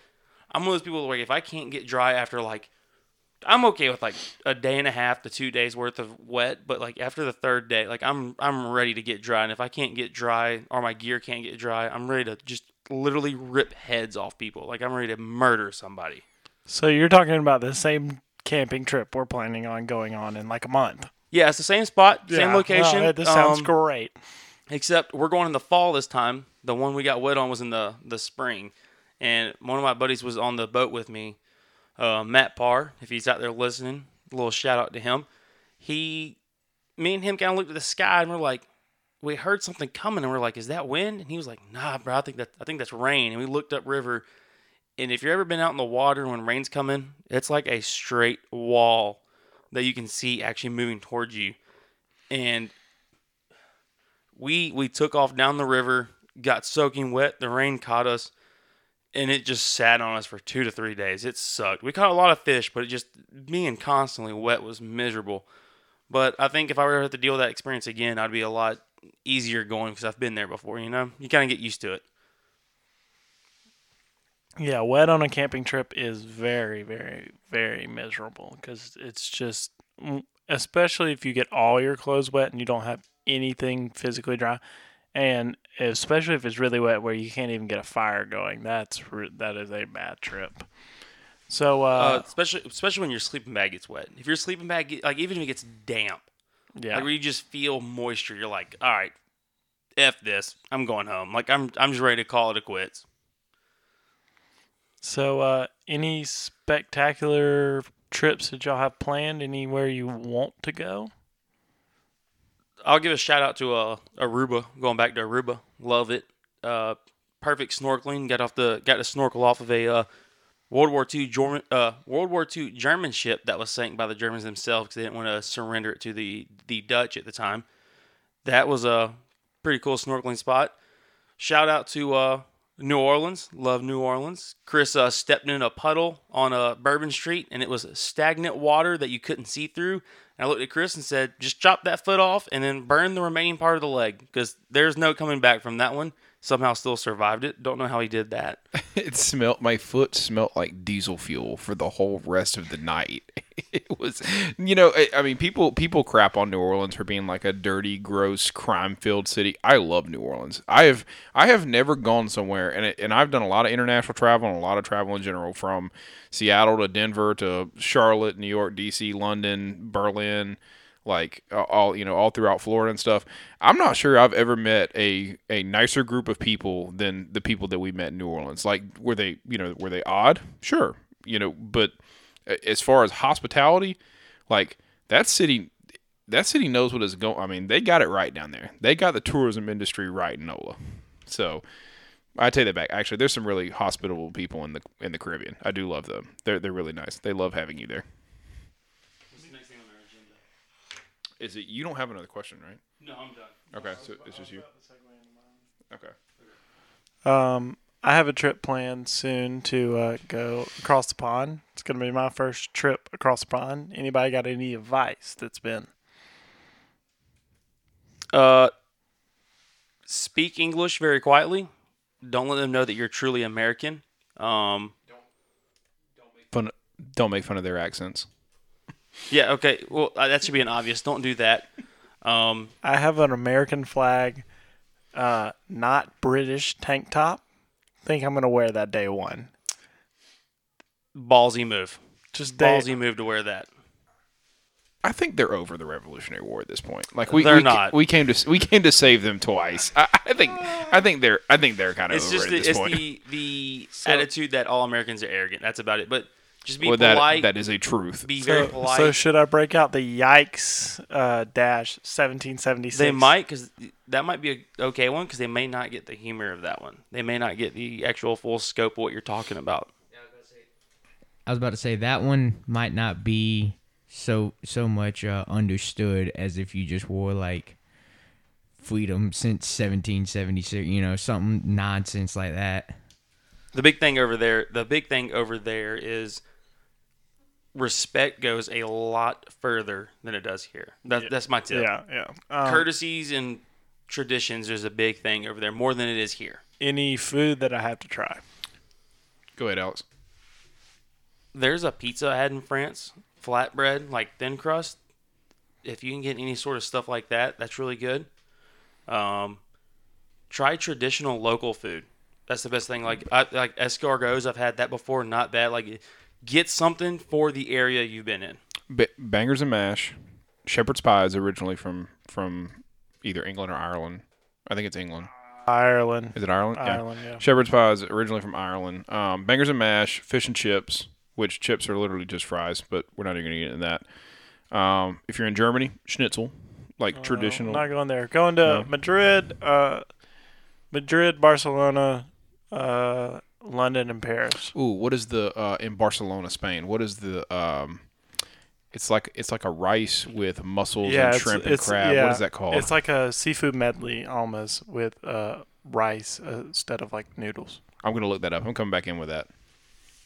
I'm one of those people like if I can't get dry after like, I'm okay with like a day and a half to two days worth of wet, but like after the third day, like I'm I'm ready to get dry, and if I can't get dry or my gear can't get dry, I'm ready to just literally rip heads off people. Like I'm ready to murder somebody. So you're talking about the same camping trip we're planning on going on in like a month. Yeah, it's the same spot, same location. well, this sounds um, great. Except we're going in the fall this time. The one we got wet on was in the the spring, and one of my buddies was on the boat with me, uh, Matt Parr. If he's out there listening, a little shout out to him. He, me and him kind of looked at the sky and we're like, we heard something coming and we're like, is that wind? And he was like, nah, bro, I think that I think that's rain. And we looked up river, and if you've ever been out in the water when rain's coming, it's like a straight wall that you can see actually moving towards you, and we we took off down the river, got soaking wet. The rain caught us, and it just sat on us for two to three days. It sucked. We caught a lot of fish, but it just being constantly wet was miserable. But I think if I were to to deal with that experience again, I'd be a lot easier going because I've been there before. You know, you kind of get used to it. Yeah, wet on a camping trip is very, very, very miserable because it's just, mm, especially if you get all your clothes wet and you don't have anything physically dry. and especially if it's really wet where you can't even get a fire going. That's that is a bad trip. So Uh, uh, especially especially when your sleeping bag gets wet. If your sleeping bag, get, like even if it gets damp, yeah, like where you just feel moisture, you're like, all right, f this, I'm going home. Like I'm I'm just ready to call it a quits. So, uh, any spectacular trips that y'all have planned? Anywhere you want to go? I'll give a shout out to uh, Aruba. Going back to Aruba, love it. Uh, perfect snorkeling. Got off the got to snorkel off of a uh, World War II German uh, World War II German ship that was sank by the Germans themselves because they didn't want to surrender it to the the Dutch at the time. That was a pretty cool snorkeling spot. Shout out to uh, New Orleans. Love New Orleans. Chris uh, stepped in a puddle on a Bourbon Street, and it was stagnant water that you couldn't see through. And I looked at Chris and said, "Just chop that foot off, and then burn the remaining part of the leg, because there's no coming back from that one." Somehow, still survived it. Don't know how he did that. It smelt. My foot smelt like diesel fuel for the whole rest of the night. It was, you know, I, I mean, people people crap on New Orleans for being like a dirty, gross, crime-filled city. I love New Orleans. I have I have never gone somewhere, and it, and I've done a lot of international travel and a lot of travel in general, from Seattle to Denver to Charlotte, New York, D.C., London, Berlin like all you know all throughout Florida and stuff. I'm not sure I've ever met a a nicer group of people than the people that we met in New Orleans. Like were they you know were they odd? Sure, you know, but as far as hospitality, like that city that city knows what is going. I mean, they got it right down there. They got the tourism industry right in NOLA. So I take that back. Actually, there's some really hospitable people in the in the Caribbean. I do love them. They're they're really nice. They love having you there. Is it you don't have another question, right? No, I'm done. Okay, so it's just you. Okay. Um, I have a trip planned soon to uh, go across the pond. It's gonna be my first trip across the pond. Anybody got any advice that's been? Uh, speak English very quietly. Don't let them know that you're truly American. Um, Fun. Don't make fun of their accents. Yeah, okay. Well, uh, that should be an obvious. Don't do that. Um, I have an American flag, uh, not British tank top. think I'm gonna wear that day one. ballsy move. Just day. Ballsy move to wear that. I think they're over the Revolutionary War at this point. Like we, They're we, not. we came to we came to save them twice. I, I think I think they're I think they're kind of It's over just at the, this it's point. the the attitude that all Americans are arrogant. That's about it. But just be well, that polite. that is a truth. be very So, polite. so should I break out the Yikes uh, dash 1776? they might because that might be a okay one because they may not get the humor of that one. They may not get the actual full scope of what you're talking about. I was about to say that one might not be so so much uh, understood as if you just wore like freedom since 1776, you know, something nonsense like that. The big thing over there, the big thing over there is respect goes a lot further than it does here. That, That's my tip. Yeah, yeah. Um, Courtesies and traditions is a big thing over there, more than it is here. any food that I have to try? Go ahead, Alex. There's a pizza I had in France, flatbread, like thin crust. If you can get any sort of stuff like that, that's really good. Um, try traditional local food. That's the best thing. Like I, like escargots, I've had that before. Not bad. Like get something for the area you've been in. Ba- bangers and mash. Shepherd's pie is originally from from either England or Ireland. I think it's England. Ireland. Is it Ireland? Ireland, yeah. Shepherd's pie is originally from Ireland. Um, bangers and mash, fish and chips, which chips are literally just fries, but we're not even going to get into that. Um, if you're in Germany, schnitzel, like traditional. Not going there. Going to No. Madrid, uh, Madrid, Barcelona, uh, London, and Paris. Ooh, what is the uh, in Barcelona, Spain? What is the um? It's like it's like a rice with mussels yeah, and it's, shrimp and it's- crab. yeah, what is that called? It's like a seafood medley almost with uh, rice uh, instead of like noodles. I'm gonna look that up. I'm coming back in with that.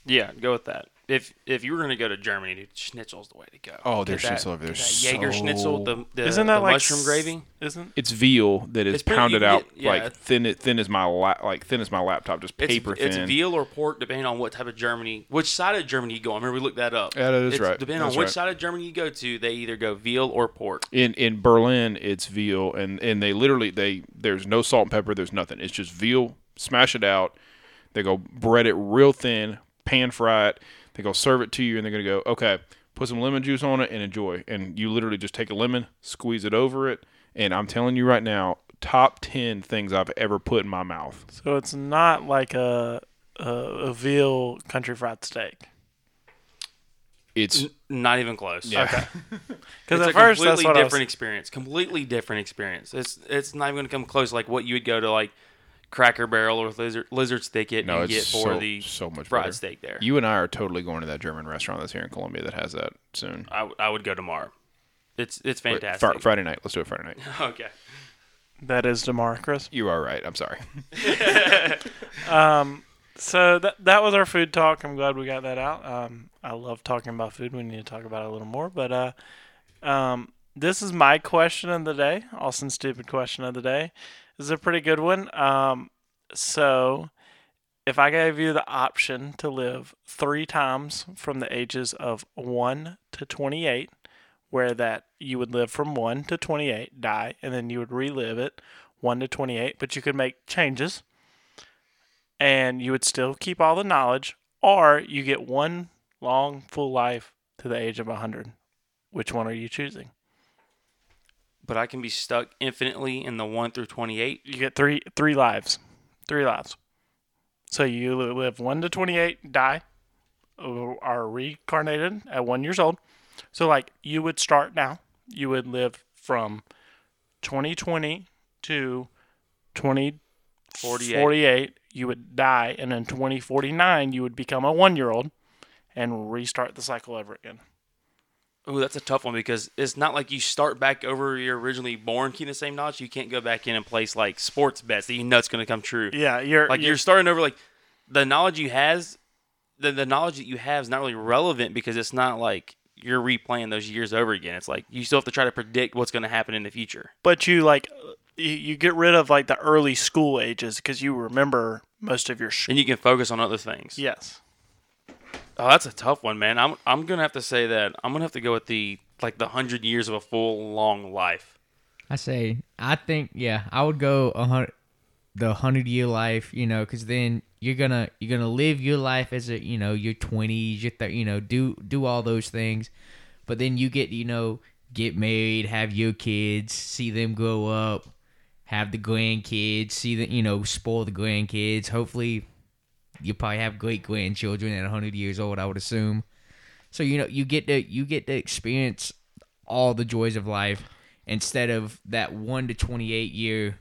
Yeah, go with that. If if you were going to go to Germany, dude, schnitzel's the way to go. Oh, their that- schnitzel over there get is that Jaeger so- schnitzel, the, the, Isn't that the like mushroom s- gravy? Isn't It's veal that is It's pretty- pounded you out get- yeah. like thin, thin as my la- like thin as my laptop, just It's, paper it's thin. It's veal or pork, depending on what type of Germany, which side of Germany you go. I remember we looked that up. Yeah, that is It's right. Depending That's on which right. side of Germany you go to, they either go veal or pork. in in Berlin, it's veal, and and they literally they there's no salt and pepper. There's nothing. It's just veal. Smash it out. They go bread it real thin, pan fry it. They go serve it to you, and they're gonna go okay. Put some lemon juice on it and enjoy. And you literally just take a lemon, squeeze it over it, and I'm telling you right now, top ten things I've ever put in my mouth. so? It's not like a a, a veal country fried steak. It's N- not even close. yeah. Okay. Because It's at a first completely that's what I different was. experience. Completely different experience. It's it's not even going to come close like what you would go to like Cracker Barrel or Lizard Lizard's it No, and it's get for so- the so much fried better. steak there. You and I are totally going to that German restaurant that's here in Columbia that has that soon. I, w- I would go tomorrow. It's it's Wait, fantastic. Friday night. Let's do it Friday night. okay. That is tomorrow, Chris. You are right. I'm sorry. Um, so that that was our food talk. I'm glad we got that out. Um, I love talking about food. We need to talk about it a little more. But uh, um, this is my question of the day. Austin's stupid question of the day. This is a pretty good one. Um, so if I gave you the option to live three times from the ages of one to 28, where that you would live from one to 28, die, and then you would relive it one to 28, but you could make changes and you would still keep all the knowledge, or you get one long full life to the age of 100. Which one are you choosing? But I can be stuck infinitely in the 1 through 28. You get three three lives, three lives. So you live one to 28, die, are reincarnated at one years old. So like you would start now, you would live from 2020 to 2048. 48. you would die, and in 2049 you would become a one year old and restart the cycle over again. Oh, that's a tough one because it's not like you start back over you're originally born keeping the same knowledge. You can't go back in and place like sports bets that you know it's going to come true. Yeah, you're Like you're starting over like the knowledge you has the, the knowledge that you have is not really relevant because it's not like you're replaying those years over again. It's like you still have to try to predict what's going to happen in the future. but you like you, you get rid of like the early school ages because you remember most of your sh- And you can focus on other things. yes Oh, that's a tough one, man. I'm I'm gonna have to say that I'm gonna have to go with the like the hundred years of a full long life. I say, I think, yeah, I would go a hundred, the hundred year life, you know, because then you're gonna you're gonna live your life as a, you know, your twenties, your th- you know, do do all those things, but then you get, you know, get married, have your kids, see them grow up, have the grandkids, see the, you know, spoil the grandkids. Hopefully, you probably have great grandchildren at hundred years old. I would assume. So you know, you get to you get to experience all the joys of life instead of that 1 to 28 year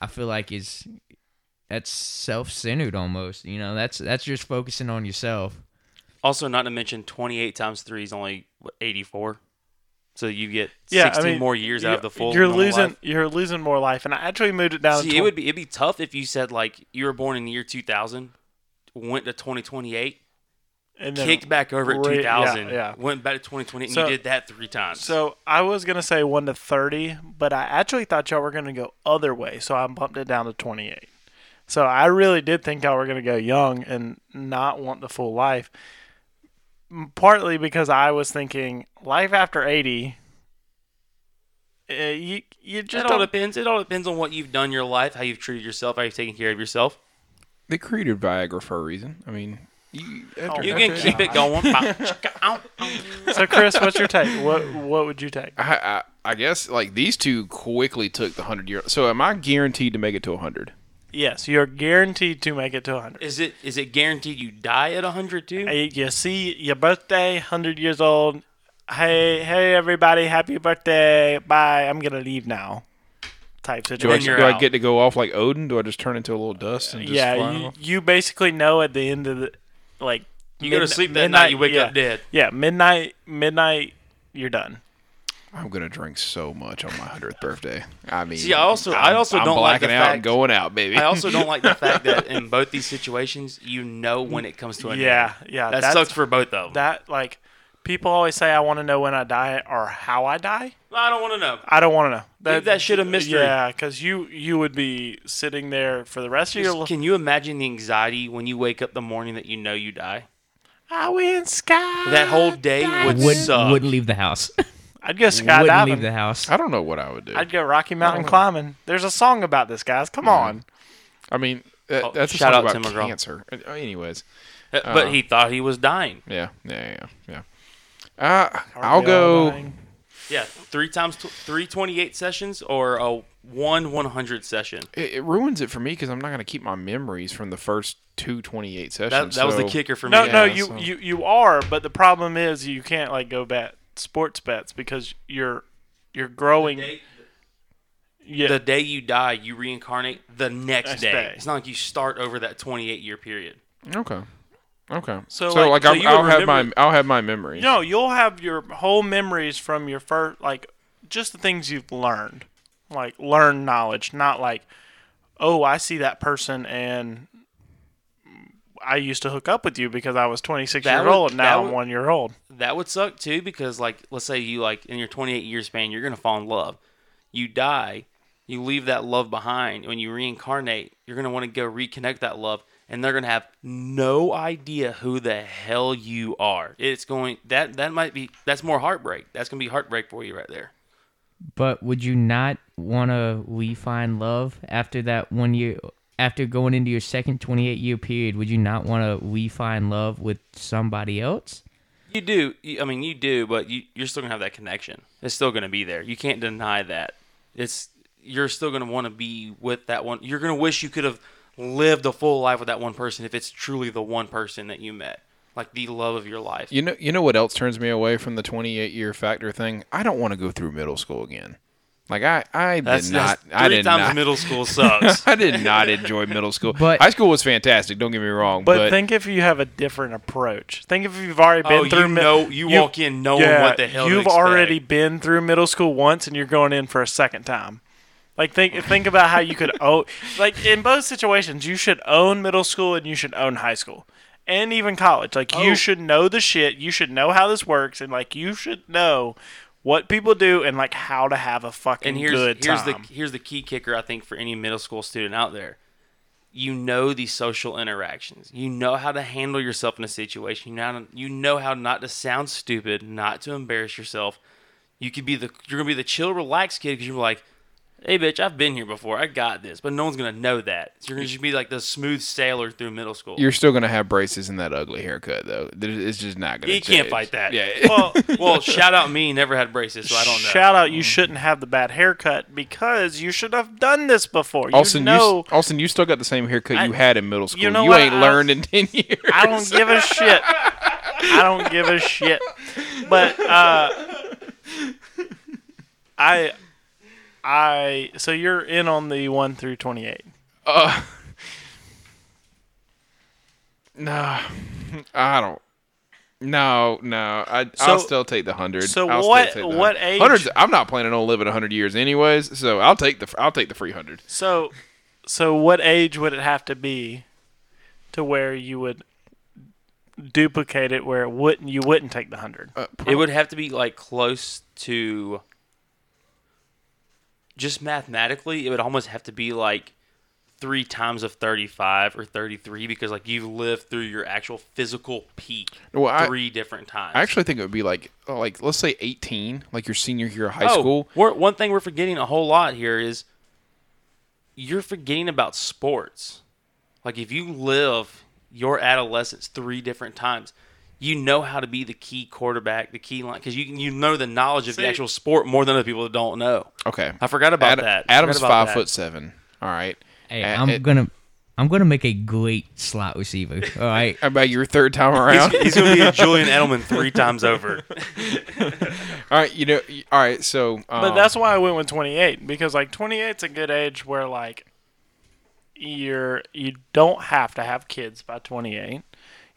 i feel like is that's self-centered almost you know that's that's just focusing on yourself Also, not to mention 28 times three is only what, 84. So you get yeah 16 I mean, more years out of the full. you're losing life. you're losing more life and i actually moved it down See, to it would be it'd be tough if you said like you were born in the year 2000, went to 2028, and then- kicked back over at re- 2000, yeah, yeah. went back to 2020, and So- you did that three times. So I was gonna say one to thirty, but I actually thought y'all were gonna go other way, so I bumped it down to twenty eight. So I really did think y'all were gonna go young and not want the full life. Partly because I was thinking life after eighty. Uh, you you just it all depends. It all depends on what you've done in your life, how you've treated yourself, how you've taken care of yourself. They created Viagra for a reason. I mean, you, after, You after- can keep it going. so Chris, what's your take? What what would you take? I, I, I guess like these two quickly took the hundred year. So am I guaranteed to make it to hundred? Yes, you're guaranteed to make it to hundred. Is it is it guaranteed you die at 100 too? Hey, You see your birthday, hundred years old. Hey, hey, everybody, happy birthday! Bye. I'm gonna leave now. Type Do, I, you're do I get to go off like Odin? Do I just turn into a little dust and just fly yeah, you, off? you basically know at the end of the like You go to sleep that night, you wake yeah, up dead. Yeah, midnight, midnight, you're done. I'm gonna drink so much on my hundredth birthday. I mean, See, I also- I I'm- also I'm don't like the blacking out and going out, baby. I also don't like the fact that in both these situations, you know when it comes to an Yeah, end. yeah, That that's- sucks for both of them. That like people always say I want to know when I die or how I die. I don't want to know. I don't want to know. Leave that shit a mystery. Yeah, because you you would be sitting there for the rest of your life. Can you imagine the anxiety when you wake up the morning that you know you die? I went sky. That whole day would Would suck. wouldn't leave the house. I'd go skydiving. wouldn't leave the house. I don't know what I would do. I'd go Rocky Mountain climbing. There's a song about this, guys. Come on. I mean, that, Oh, that's a shout song out about Tim McGraw. cancer. Uh, Anyways, Uh, but Uh, he thought he was dying. yeah, yeah, yeah, yeah. Uh, I'll go. dying? Yeah, three times tw- three twenty-eight sessions or a one one hundred session. It, it ruins it for me because I'm not going to keep my memories from the first two twenty-eight sessions. That, that was the kicker for me. no, Yeah, you, so- you you are, but the problem is you can't like go bet sports bets because you're you're growing. yeah, The day you die, you reincarnate the next, Next day. day. It's not like you start over that twenty-eight year period. Okay. Okay. So, So, like- like, so I'll, I'll have my I'll have my memories. no, you'll have your whole memories from your first like just the things you've learned, like learned knowledge, not like oh I see that person and. I used to hook up with you because I was 26 That years would- old. that Now I'm one year old. That would suck too because like let's say you like in your 28 year span you're going to fall in love. You die, you leave that love behind. When you reincarnate, you're going to want to go reconnect that love and they're going to have no idea who the hell you are. It's going that that might be that's more heartbreak. That's going to be heartbreak for you right there. But would you not want to re-find love after that one year? After going into your second 28 year period, would you not want to re-find love with somebody else? You do. I mean, you do, but you, you're still gonna have that connection. It's still gonna be there. You can't deny that. It's you're still gonna want to be with that one. You're gonna wish you could have lived a full life with that one person if it's truly the one person that you met, like the love of your life. You know, you know what else turns me away from the 28 year factor thing? I don't want to go through middle school again. Like I, I That's, did not. that's I did times not. middle school sucks. I did not enjoy middle school. But- high school was fantastic. Don't get me wrong. But, But, think if you have a different approach. Think if you've already been oh, through you mi- know, you, walk in knowing what the hell you've expect. already been through middle school once, and you're going in for a second time. Like think think about how you could own like in both situations you should own middle school and you should own high school and even college. Like Oh. you should know the shit. You should know how this works and like you should know what people do and like how to have a fucking and here's good here's time. the here's the key kicker I think for any middle school student out there. You know these social interactions. You know how to handle yourself in a situation. You know to, you know how not to sound stupid, not to embarrass yourself. You could be the you're gonna be the chill, relaxed kid because you're like, hey bitch, I've been here before. I got this, but no one's gonna know that. So you're gonna just be like the smooth sailor through middle school. you're still gonna have braces and that ugly haircut though. It's just not gonna. you can't fight that. Yeah. well, well, shout out me, never had braces, so I don't know. Shout out! You shouldn't have the bad haircut because you should have done this before. You Austin, know, you, Austin, you still got the same haircut you had in middle school. You, know what? ain't I- learned in ten years. I don't give a shit. I don't give a shit. But uh, I, I. So you're in on the one through twenty eight. Uh, no, I don't. No, no. I, I'll still take the hundred. so I'll what- Still take the what 100. age- Hundreds. I'm not planning on living hundred years anyways. So I'll take the. I'll take the free hundred. So, so what age would it have to be to where you would duplicate it where it wouldn't you wouldn't take the hundred? Uh, It would have to be like close to just mathematically, it would almost have to be like three times of 35 or 33 because like you've lived through your actual physical peak Well, I- three different times. I actually think it would be like, oh, like let's say 18, like your senior year of high oh, school. We're, one thing we're forgetting a whole lot here is you're forgetting about sports. Like if you live your adolescence three different times, you know how to be the key quarterback, the key line, because you you know the knowledge of See- the actual sport more than other people that don't know. Okay. I forgot about Ad- that. Adam's forgot about five that. foot seven. All right. Hey, Uh, I'm it- gonna I'm gonna make a great slot receiver. All right. About your third time around. He's, he's going to be a Julian Edelman three times over. all right. You know. All right. So. Um, But that's why I went with 28 because like 28's a good age where like you're you don't have to have kids by 28.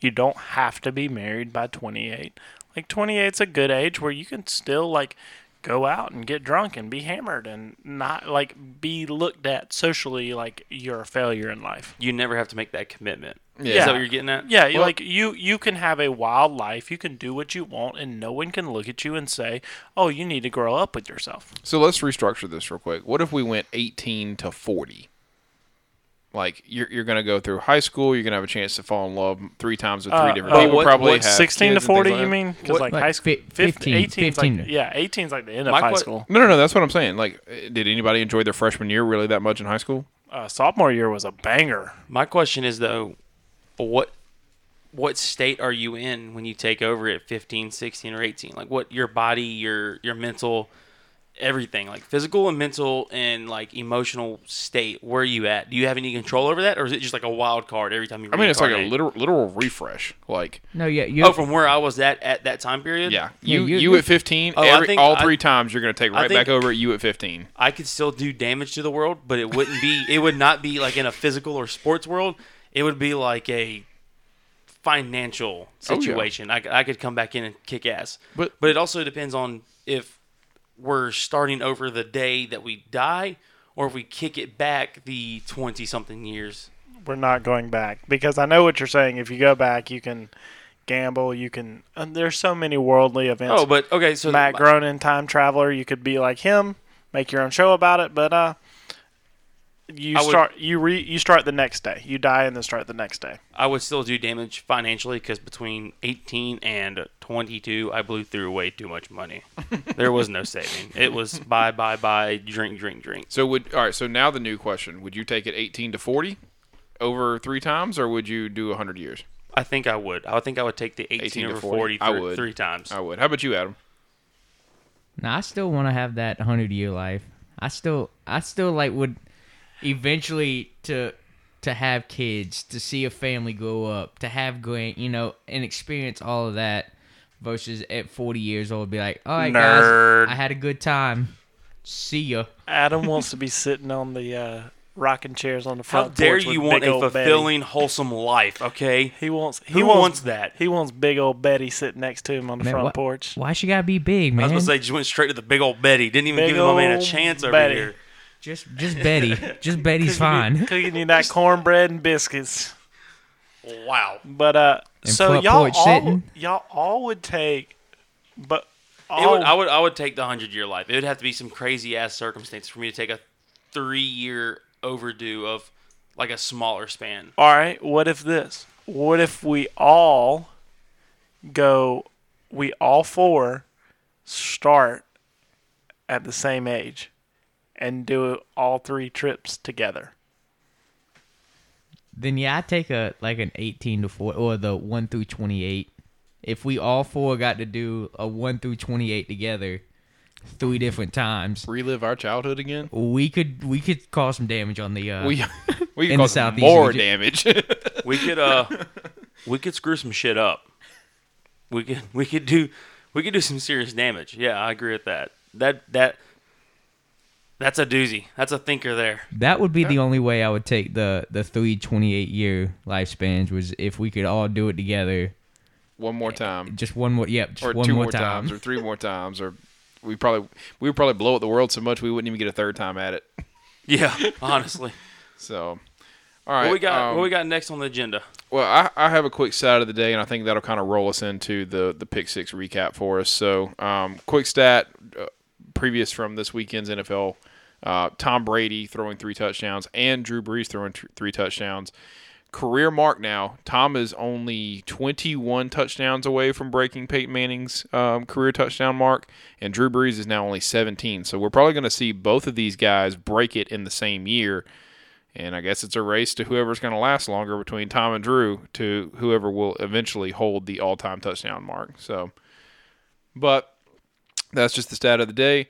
You don't have to be married by 28. Like 28's a good age where you can still like go out and get drunk and be hammered and not like be looked at socially like you're a failure in life. You never have to make that commitment. Yeah. Is that what you're getting at? Yeah, Well- like you you can have a wild life. You can do what you want, and no one can look at you and say, "Oh, you need to grow up with yourself." So let's restructure this real quick. What if we went 18 to 40? Like you're you're gonna go through high school, you're gonna have a chance to fall in love three times with three Uh, different uh, people. what- probably what, Sixteen to kids and things forty, like you mean? Because like Like high school, fi- 15, 15, 18's 15. like yeah, 18's like the end of My high que- school. No, no, no. That's what I'm saying. Like, uh, did anybody enjoy their freshman year really that much in high school? Uh, sophomore year was a banger. My question is though, what what state are you in when you take over at 15, 16 or 18? Like what your body, your your mental everything, like physical and mental and like emotional state, where are you at? Do you have any control over that or is it just like a wild card every time you I mean, it's like a literal literal refresh. Like, No, yeah, you. Oh, from where I was at at that time period? yeah, Yeah, you you- you, you- at 15, Oh, I every, think all I- three times you're gonna take right back over at you at 15. I could still do damage to the world, but it wouldn't be. It would not be like in a physical or sports world. It would be like a financial Oh, yeah. situation. I, I could come back in and kick ass. But- but it also depends on if we're starting over the day that we die, or if we kick it back the twenty something years. We're not going back because I know what you're saying. If you go back, you can gamble. You can. There's so many worldly events. Oh, but okay, so Matt Groening, time traveler. You could be like him, make your own show about it. But uh, you I would- start you re you start the next day. You die and then start the next day. I would still do damage financially because between 18 and 22, I blew through way too much money. there was no saving. It was buy, buy, buy, drink, drink, drink. So would all right. So now the new question: Would you take it 18 to 40 over three times, or would you do 100 years? I think I would. I would think I would take the 18, 18 to over 40. 40, I three- would. three times. I would. How about you, Adam? Nah, I still want to have that hundred year life. I still, I still like would eventually to to have kids, to see a family grow up, to have grand, you know, and experience all of that. Versus at forty years old, be like, all right, Nerd. guys, I had a good time. See ya. Adam wants to be sitting on the uh, rocking chairs on the How front. dare porch with you want a old Betty. fulfilling, wholesome life, okay? He wants. He Who wants, wants that? He wants big old Betty sitting next to him on the Man, front what- porch. Why she gotta be big, man? I man? was going to say, just went straight to the big old Betty. Didn't even Big give my man a chance over Betty. here. Just, just Betty. Just Betty's fine. Cooking you that cornbread and biscuits. Wow. But uh, And so y'all porch all sitting. y'all all would take, but all, would, I would I would take the 100 year life. It would have to be some crazy ass circumstance for me to take a three year overdue of like a smaller span. all right. What if this? What if we all go? We all four start at the same age and do all three trips together. Then yeah, I take a like an eighteen to four or the one through twenty eight. If we all four got to do a one through twenty eight together, three different times, Relive our childhood again? we could we could cause some damage on the. Uh, We we In can the cause Southeast more region. damage. We could uh we could screw some shit up. We could we could do we could do some serious damage. Yeah, I agree with that. That that that's a doozy. That's a thinker there. that would be the only way I would take the the three 28 year lifespans was if we could all do it together. one more time, Just one more. Yep, just or one two more, more time. times, or three more times, or we probably we would probably blow up the world so much we wouldn't even get a third time at it. Yeah, honestly. So, all right, what we got um, what we got next on the agenda? Well, I, I have a quick stat of the day, and I think that'll kind of roll us into the the pick six recap for us. So, um, quick stat uh, previous from this weekend's NFL: uh, Tom Brady throwing three touchdowns and Drew Brees throwing t- three touchdowns. Career mark now. Tom is only 21 touchdowns away from breaking Peyton Manning's um, career touchdown mark, and Drew Brees is now only 17. So we're probably going to see both of these guys break it in the same year. And I guess it's a race to whoever's going to last longer between Tom and Drew to whoever will eventually hold the all time touchdown mark. So, but that's just the stat of the day.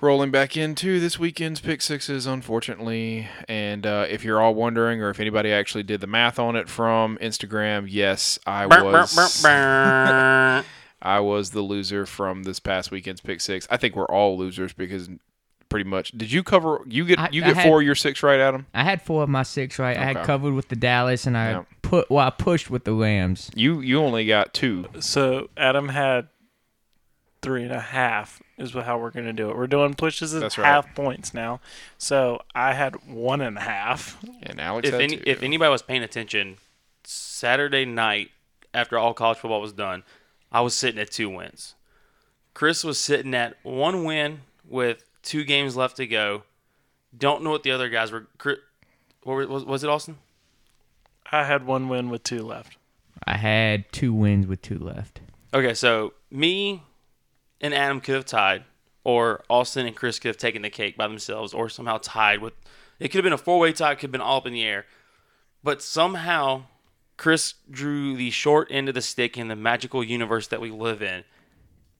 Rolling back into this weekend's pick sixes, unfortunately. And uh, if you're all wondering, or if anybody actually did the math on it from Instagram, yes, I was. I was the loser from this past weekend's pick six. I think we're all losers because pretty much. Did you cover? You get I- you get had- four of your six right, Adam. I had four of my six right. I had covered with the Dallas, and I Yeah. put well, I pushed with the Rams. You you only got two. So Adam had three and a half is how we're going to do it. We're doing pushes as That's right. half points now. So I had one and a half. And Alex If had any, two. if anybody was paying attention, Saturday night after all college football was done, I was sitting at two wins. Chris was sitting at one win with two games left to go. Don't know what the other guys were. Chris- What was, was it Austin? I had one win with two left. I had two wins with two left. Okay, so me and Adam could have tied, or Austin and Chris could have taken the cake by themselves, or somehow tied with. It could have been a four way tie, could have been all up in the air. But somehow, Chris drew the short end of the stick in the magical universe that we live in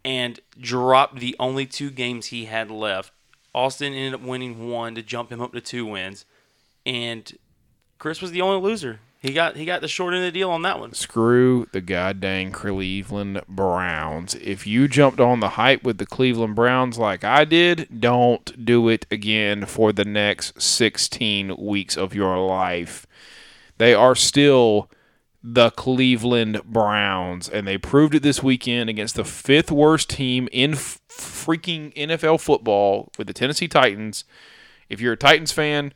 and dropped the only two games he had left. Austin ended up winning one to jump him up to two wins, and Chris was the only loser. He got he got the short end of the deal on that one. Screw the goddamn Cleveland Browns. If you jumped on the hype with the Cleveland Browns like I did, don't do it again for the next 16 weeks of your life. They are still the Cleveland Browns, and they proved it this weekend against the fifth worst team in freaking NFL football with the Tennessee Titans. If you're a Titans fan,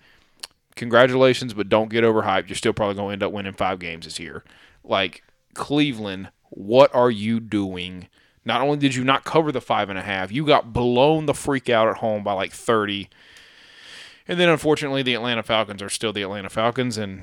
congratulations, but don't get overhyped. You're still probably going to end up winning five games this year. Like Cleveland, what are you doing? Not only did you not cover the five and a half, you got blown the freak out at home by like 30. And then unfortunately, the Atlanta Falcons are still the Atlanta Falcons and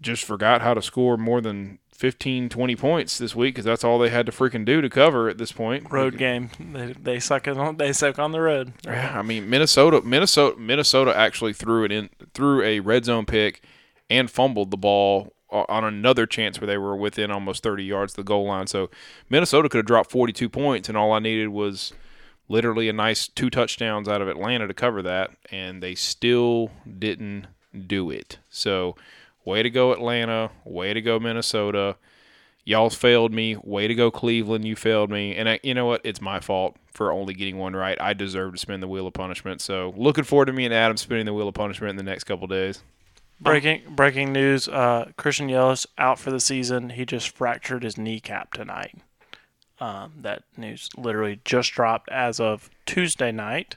just forgot how to score more than 15, 20 points this week because that's all they had to freaking do to cover at this point. Road game. They, they suck on. They suck on the road. Yeah, I mean Minnesota, Minnesota, Minnesota actually threw it in, threw a red zone pick, and fumbled the ball uh, on another chance where they were within almost 30 yards of the goal line. So Minnesota could have dropped 42 points, and all I needed was literally a nice two touchdowns out of Atlanta to cover that, and they still didn't do it. So way to go Atlanta, way to go Minnesota. Y'all failed me. Way to go, Cleveland. You failed me. And I, you know what? It's my fault for only getting one right. I deserve to spin the wheel of punishment. So looking forward to me and Adam spinning the wheel of punishment in the next couple days. Breaking breaking news: uh, Christian Yelich out for the season. He just fractured his kneecap tonight. Um, that news literally just dropped as of Tuesday night,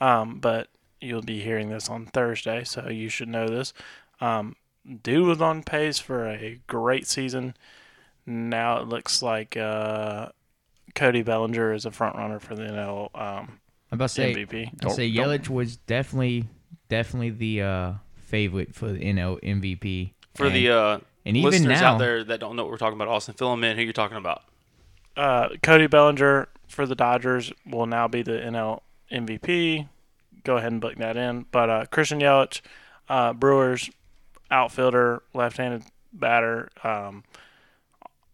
um, but you'll be hearing this on Thursday, so you should know this. Um, dude was on pace for a great season. Now it looks like uh, Cody Bellinger is a front runner for the NL um, I'm about to say, MVP. I'd say Yelich was definitely, definitely the uh, favorite for the NL MVP. For and, the uh, and even listeners now, out there that don't know what we're talking about, Austin, fill them in who you're talking about. uh, Cody Bellinger for the Dodgers will now be the NL MVP. Go ahead and book that in. But uh, Christian Yelich, uh, Brewers outfielder, left-handed batter, um,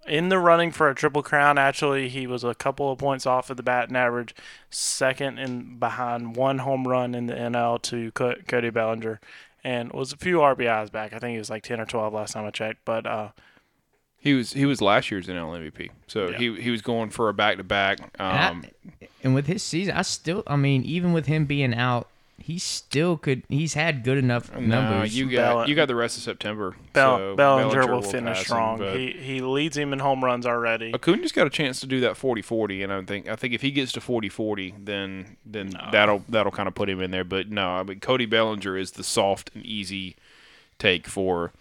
in the running for a triple crown. Actually, he was a couple of points off of the batting average, second and behind one home run in the NL to Cody Bellinger, and was a few RBIs back. I think he was like ten or twelve last time I checked. But uh, He was he was last year's NL MVP. So Yeah. he he was going for a back to back. and, I- Um, and with his season, I still, I mean, even with him being out, he still could. He's had good enough numbers. no, you got Bell- you got the rest of September. Bell- so Bellinger, will finish pass him, strong. he he leads him in home runs already. Acuna's got a chance to do that 40-40, and I think I think if he gets to 40-40, then then that'll that'll kind of put him in there. But no, I mean Cody Bellinger is the soft and easy take for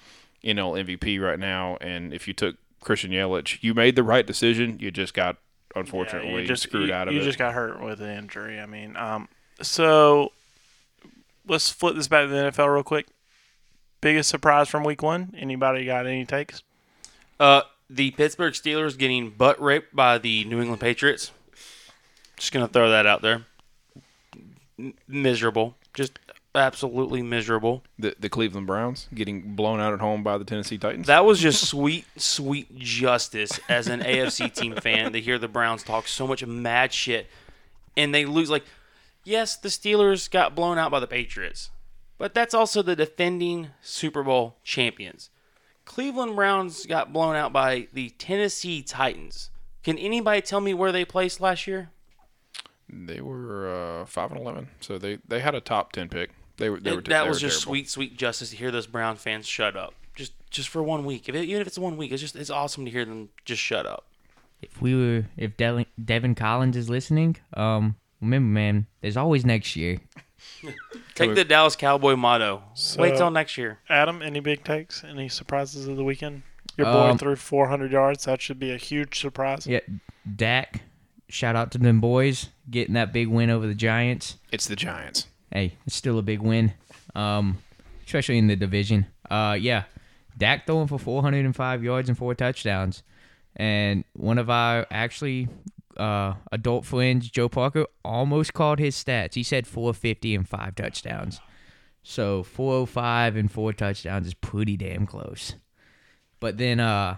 NL MVP right now. And if you took Christian Yelich, you made the right decision. You just got unfortunately Yeah, you just screwed you, out of you it. just got hurt with an injury. I mean, um, so let's flip this back to the NFL real quick. Biggest surprise from Week One? Anybody got any takes? Uh, the Pittsburgh Steelers getting butt raped by the New England Patriots. Just gonna throw that out there. M- miserable, just absolutely miserable. the the Cleveland Browns getting blown out at home by the Tennessee Titans. That was just sweet, sweet justice as an AFC team fan to hear the Browns talk so much mad shit and they lose. Like, yes, the Steelers got blown out by the Patriots, but that's also the defending Super Bowl champions. Cleveland Browns got blown out by the Tennessee Titans. Can anybody tell me where they placed last year? They were uh, five and eleven, so they, they had a top ten pick. They were they And were that they was were just terrible. sweet, sweet justice to hear those Brown fans shut up. Just, just for one week. If it, even if it's one week, it's just it's awesome to hear them just shut up. if we were, if Devin, Devin Collins is listening, um, remember, man, there's always next year. Take the Dallas Cowboy motto. Wait till next year. Adam, any big takes? Any surprises of the weekend? Your boy Um, threw 400 yards. That should be a huge surprise. Yeah, Dak. Shout out to them boys getting that big win over the Giants. It's the Giants. Hey, it's still a big win, um, especially in the division. Uh, yeah, Dak throwing for 405 yards and four touchdowns, and one of our actually uh, adult friends, Joe Parker, almost called his stats. He said 450 and five touchdowns. So 405 and four touchdowns is pretty damn close. But then uh,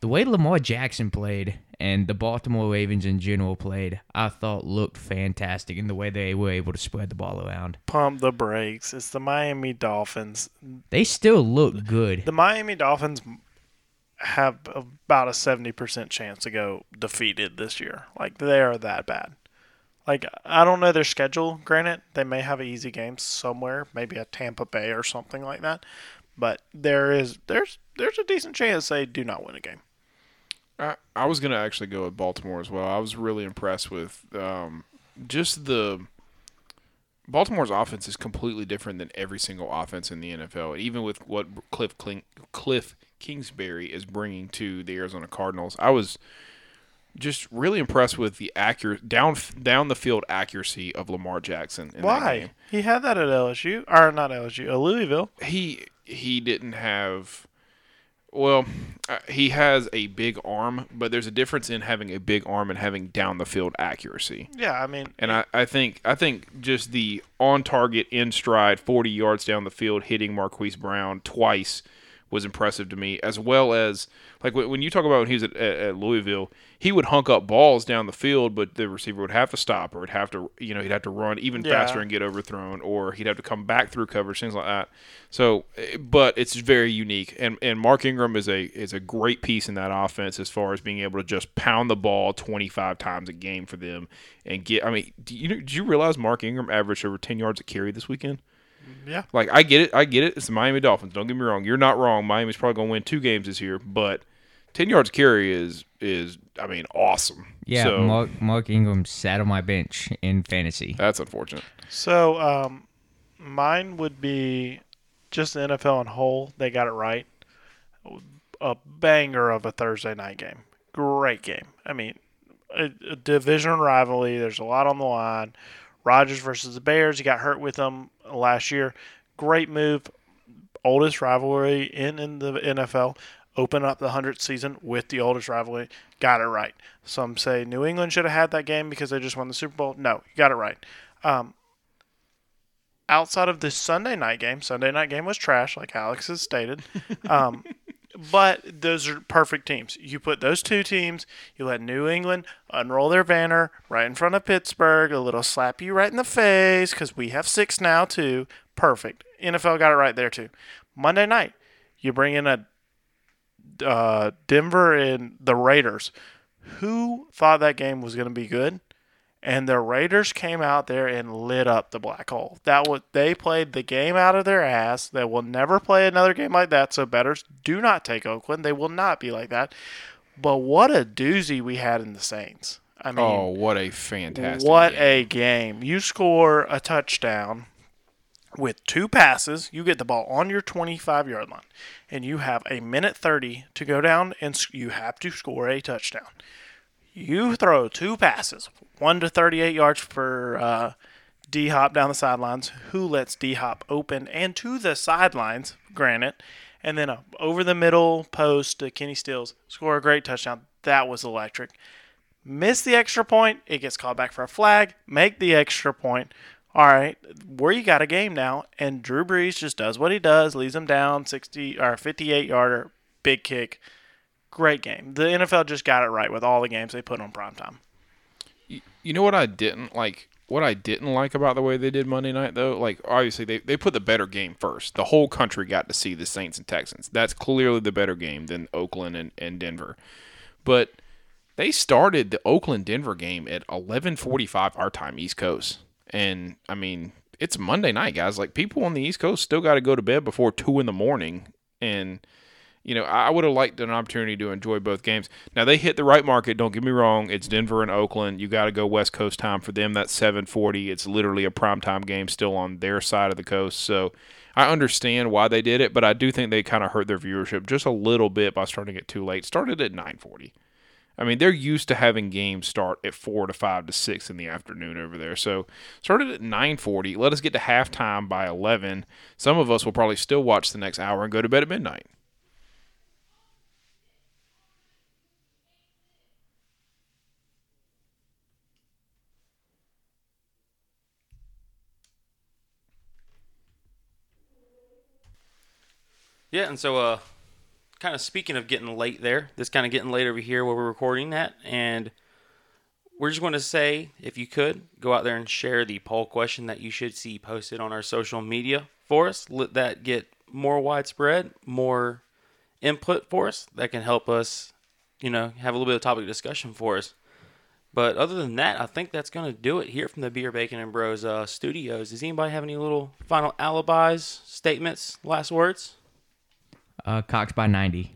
the way Lamar Jackson played and the Baltimore Ravens in general played, I thought looked fantastic in the way they were able to spread the ball around. Pump the brakes. It's the Miami Dolphins. They still look good. The Miami Dolphins have about a 70% chance to go defeated this year. Like, they are that bad. Like, I don't know their schedule, granted. They may have an easy game somewhere, maybe a Tampa Bay or something like that. But there is there's there's a decent chance they do not win a game. I, I was gonna actually go with Baltimore as well. I was really impressed with um, just the Baltimore's offense is completely different than every single offense in the NFL. Even with what Cliff Kling, Cliff Kingsbury is bringing to the Arizona Cardinals, I was just really impressed with the accurate down down the field accuracy of Lamar Jackson. In That Why? He had that at LSU or not LSU, uh, Louisville. he he didn't have well uh, he has a big arm but there's a difference in having a big arm and having down the field accuracy Yeah, I mean, and I, I think I think just the on target in stride 40 yards down the field hitting Marquise Brown twice was impressive to me as well as like when you talk about when he was at, at, Louisville he would hunk up balls down the field but the receiver would have to stop or would have to you know he'd have to run even Yeah. faster and get overthrown or he'd have to come back through coverage things like that so eh, but it's very unique and and Mark Ingram is a is a great piece in that offense as far as being able to just pound the ball 25 times a game for them and get I mean do you did you realize Mark Ingram averaged over 10 yards a carry this weekend yeah. like I get it, I get it. It's the Miami Dolphins. Don't get me wrong. You're not wrong. Miami's probably going to win two games this year, but ten yards carry is is I mean awesome. Yeah, So, Mark, Mark Ingram sat on my bench in fantasy. that's unfortunate. So, um, mine would be just the NFL in whole. They got it right. A banger of a Thursday night game. Great game. I mean, a, a division rivalry. There's a lot on the line. Rodgers versus the Bears. He got hurt with them last year. Great move. Oldest rivalry in, in the NFL. Open up the 100th season with the oldest rivalry. Got it right. Some say New England should have had that game because they just won the Super Bowl. No, you got it right. Um, outside of the Sunday night game, Sunday night game was trash, like Alex has stated. Um, but those are perfect teams. You put those two teams, you let New England unroll their banner right in front of Pittsburgh, a little slap you right in the face because we have six now too. Perfect. NFL got it right there too. Monday night, you bring in a uh, Denver and the Raiders. Who thought that game was going to be good? And the Raiders came out there and lit up the black hole. That was they played the game out of their ass. They will never play another game like that. So betters do not take Oakland. They will not be like that. But what a doozy we had in the Saints. I mean, oh, what a fantastic! what game. a game! You score a touchdown with two passes. You get the ball on your 25 yard line, and you have a minute 30 to go down, and you have to score a touchdown. You throw two passes, one to 38 yards for uh, D Hop down the sidelines, who lets D Hop open and to the sidelines, granted, and then a over the middle post to Kenny Stills, score a great touchdown. That was electric miss the extra point, it gets called back for a flag, make the extra point. All right, where you got a game now, and Drew Brees just does what he does, leaves them down 60 or 58 yarder, big kick. Great game. The NFL just got it right with all the games they put on primetime. You know what I didn't like? What I didn't like about the way they did Monday night, though, like obviously they, they put the better game first. The whole country got to see the Saints and Texans. That's clearly the better game than Oakland and, and Denver. But they started the Oakland Denver game at 11:45 our time East Coast. And I mean, it's Monday night, guys. Like people on the East Coast still got to go to bed before 2 in the morning and you know, I would have liked an opportunity to enjoy both games. Now they hit the right market. Don't get me wrong. It's Denver and Oakland. You got to go West Coast time for them. That's 7:40. It's literally a primetime game still on their side of the coast. So I understand why they did it, but I do think they kind of hurt their viewership just a little bit by starting it too late. Started at 9:40. I mean, they're used to having games start at four to five to six in the afternoon over there. So started at nine forty. Let us get to halftime by eleven. Some of us will probably still watch the next hour and go to bed at midnight. Yeah, and so uh, kind of speaking of getting late there, this kind of getting late over here where we're recording at, and we're just going to say, if you could, go out there and share the poll question that you should see posted on our social media for us. Let that get more widespread, more input for us. That can help us, you know, have a little bit of topic discussion for us. But other than that, I think that's going to do it here from the Beer, Bacon, and Bros uh, studios. Does anybody have any little final alibis, statements, last words? Uh, Cox by 90.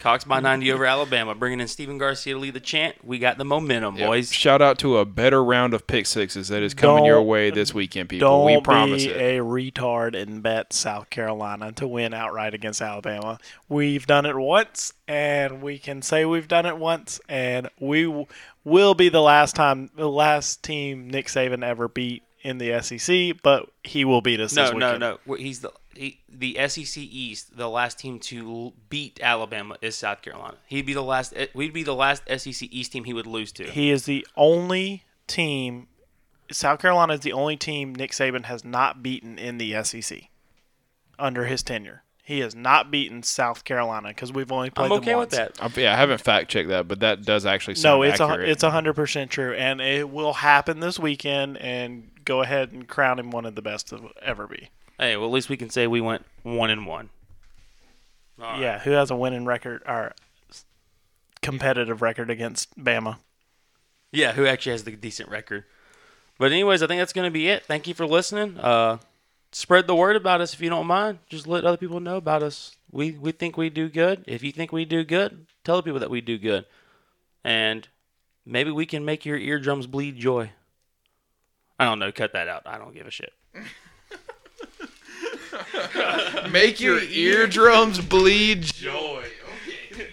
Cox by 90 over Alabama, bringing in Stephen Garcia to lead the chant. We got the momentum, Yep. boys. Shout out to a better round of pick sixes that is coming your Don't- way this weekend, people. Don't we promise be it. a retard and bet South Carolina to win outright against Alabama. We've done it once, and we can say we've done it once, and we w- will be the last time, the last team Nick Saban ever beat in the SEC. But he will beat us. No, this no, weekend. no. He's the he, the SEC East. The last team to beat Alabama is South Carolina. He'd be the last. eh, We'd be the last SEC East team he would lose to. He is the only team. South Carolina is the only team Nick Saban has not beaten in the SEC under his tenure. He has not beaten South Carolina because we've only played I'm okay them with that. I've- yeah, I haven't fact checked that, but that does actually sound No, it's a, it's a hundred percent true, and it will happen this weekend. And go ahead and crown him one of the best to ever be. Hey, well, at least we can say we went one and one. All right. Yeah, who has a winning record or competitive record against Bama? Yeah, who actually has the decent record. But anyways, I think that's going to be it. Thank you for listening. Uh, spread the word about us if you don't mind. Just let other people know about us. We we think we do good. If you think we do good, tell the people that we do good. And maybe we can make your eardrums bleed joy. I don't know. Cut that out. I don't give a shit. Make your eardrums bleed joy.